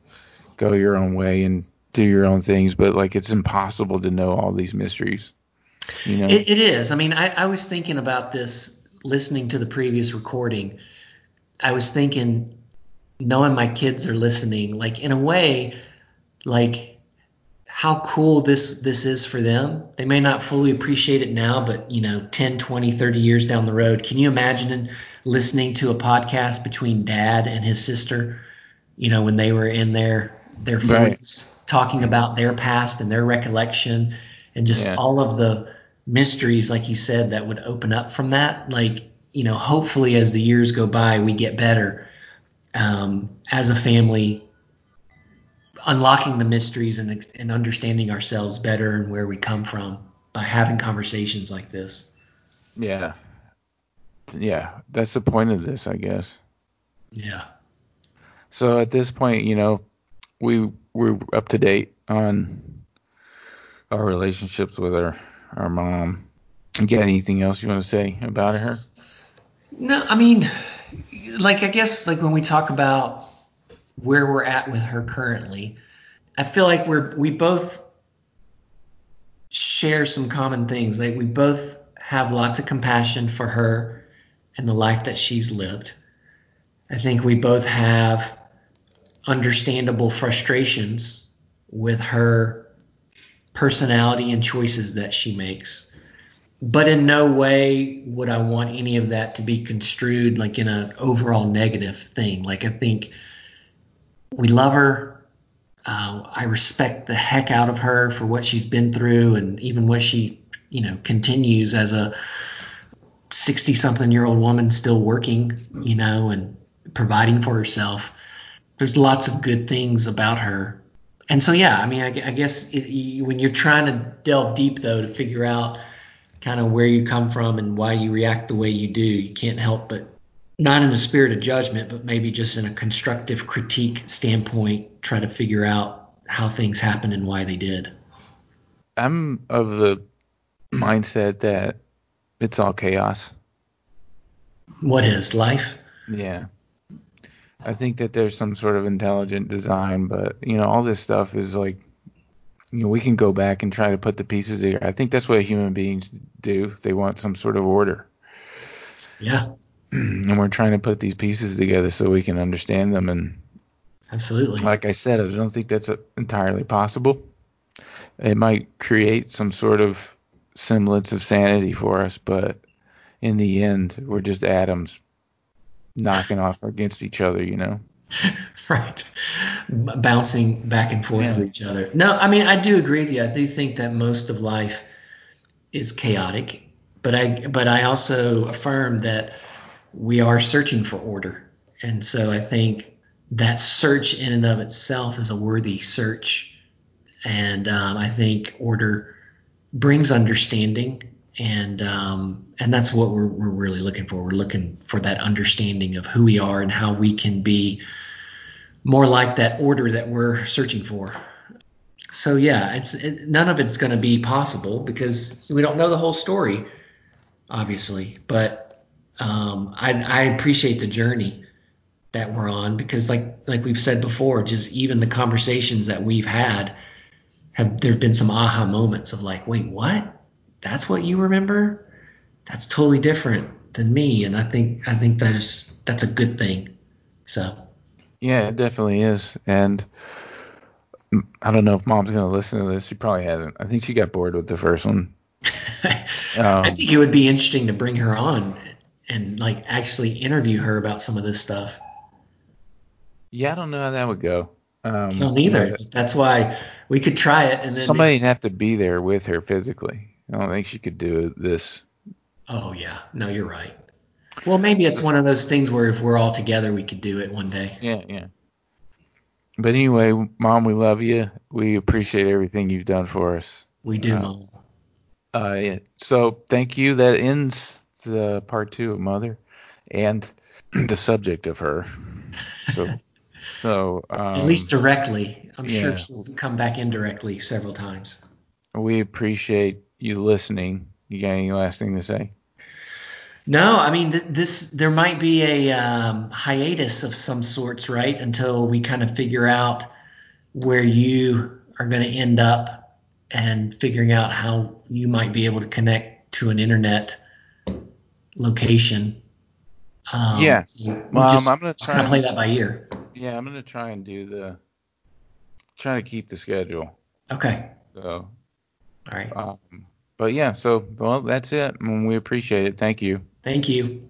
go your own way and do your own things. But like it's impossible to know all these mysteries, you know. It, it is. I mean, I, I was thinking about this listening to the previous recording. I was thinking, knowing my kids are listening, like in a way, like how cool this this is for them. They may not fully appreciate it now, but you know, 10, 20, 30 years down the road, can you imagine listening to a podcast between dad and his sister, you know, when they were in their their 40s, Right. talking about their past and their recollection and just Yeah. all of the mysteries like you said that would open up from that like you know hopefully as the years go by we get better um, as a family unlocking the mysteries and, and understanding ourselves better and where we come from by having conversations like this Yeah. Yeah, that's the point of this, I guess. yeah So at this point, you know, we we're up to date on our relationships with our our mom. You got anything else you want to say about her? No, I mean, like I guess like when we talk about where we're at with her currently, I feel like we're we both share some common things. Like we both have lots of compassion for her and the life that she's lived. I think we both have understandable frustrations with her personality and choices that she makes but in no way would I want any of that to be construed like in an overall negative thing. Like I think we love her. Uh, I respect the heck out of her for what she's been through, and even what she, you know, continues as a sixty-something-year-old woman still working, you know, and providing for herself. There's lots of good things about her, and so yeah, I mean, I, I guess it, you, when you're trying to delve deep though to figure out kind of where you come from and why you react the way you do. You can't help but, not in a spirit of judgment, but maybe just in a constructive critique standpoint, try to figure out how things happen and why they did. I'm of the mindset that it's all chaos. What is life? Yeah. I think that there's some sort of intelligent design, but you know, all this stuff is like you know, we can go back and try to put the pieces together. I think that's what human beings do. They want some sort of order. Yeah, and we're trying to put these pieces together so we can understand them and absolutely. like I said, I don't think that's entirely possible. It might create some sort of semblance of sanity for us, but in the end, we're just atoms knocking off against each other, you know. right. Bouncing back and forth Yeah. with each other. No, I mean I do agree with you. I do think that most of life is chaotic, but I but I also affirm that we are searching for order, and so I think that search in and of itself is a worthy search, and um, I think order brings understanding, and um, and that's what we're we're really looking for. We're looking for that understanding of who we are and how we can be more like that order that we're searching for. So yeah, it's it, none of it's going to be possible because we don't know the whole story, obviously. But um, I, I appreciate the journey that we're on because, like like we've said before, just even the conversations that we've had have there've been some aha moments of like, wait, what? That's what you remember? That's totally different than me, and I think I think that's that's a good thing. So. Yeah, it definitely is. And I don't know if mom's going to listen to this. She probably hasn't. I think she got bored with the first one. I Um, think it would be interesting to bring her on and like actually interview her about some of this stuff. yeah, I don't know how that would go. Um, I don't either. but That's why we could try it and then. Somebody'd have to be there with her physically. I don't think she could do this. oh yeah, no, you're right. Well, maybe it's one of those things where if we're all together, we could do it one day. Yeah, yeah. But anyway, mom, we love you. We appreciate everything you've done for us. We do, Uh, Mom. Uh, yeah. So thank you. That ends the part two of Mother and the subject of her. So, so um, At least directly. I'm yeah. sure she'll come back indirectly several times. we appreciate you listening. You got any last thing to say? No, I mean th- this. There might be a um, hiatus of some sorts, right? Until we kind of figure out where you are going to end up, and figuring out how you might be able to connect to an internet location. Um, Yeah. we'll Mom, just, I'm gonna try kind of play that by ear. Yeah, I'm gonna try and do the try to keep the schedule. Okay. So, All right. um, but yeah, so well, that's it. Mm, We appreciate it. Thank you. Thank you.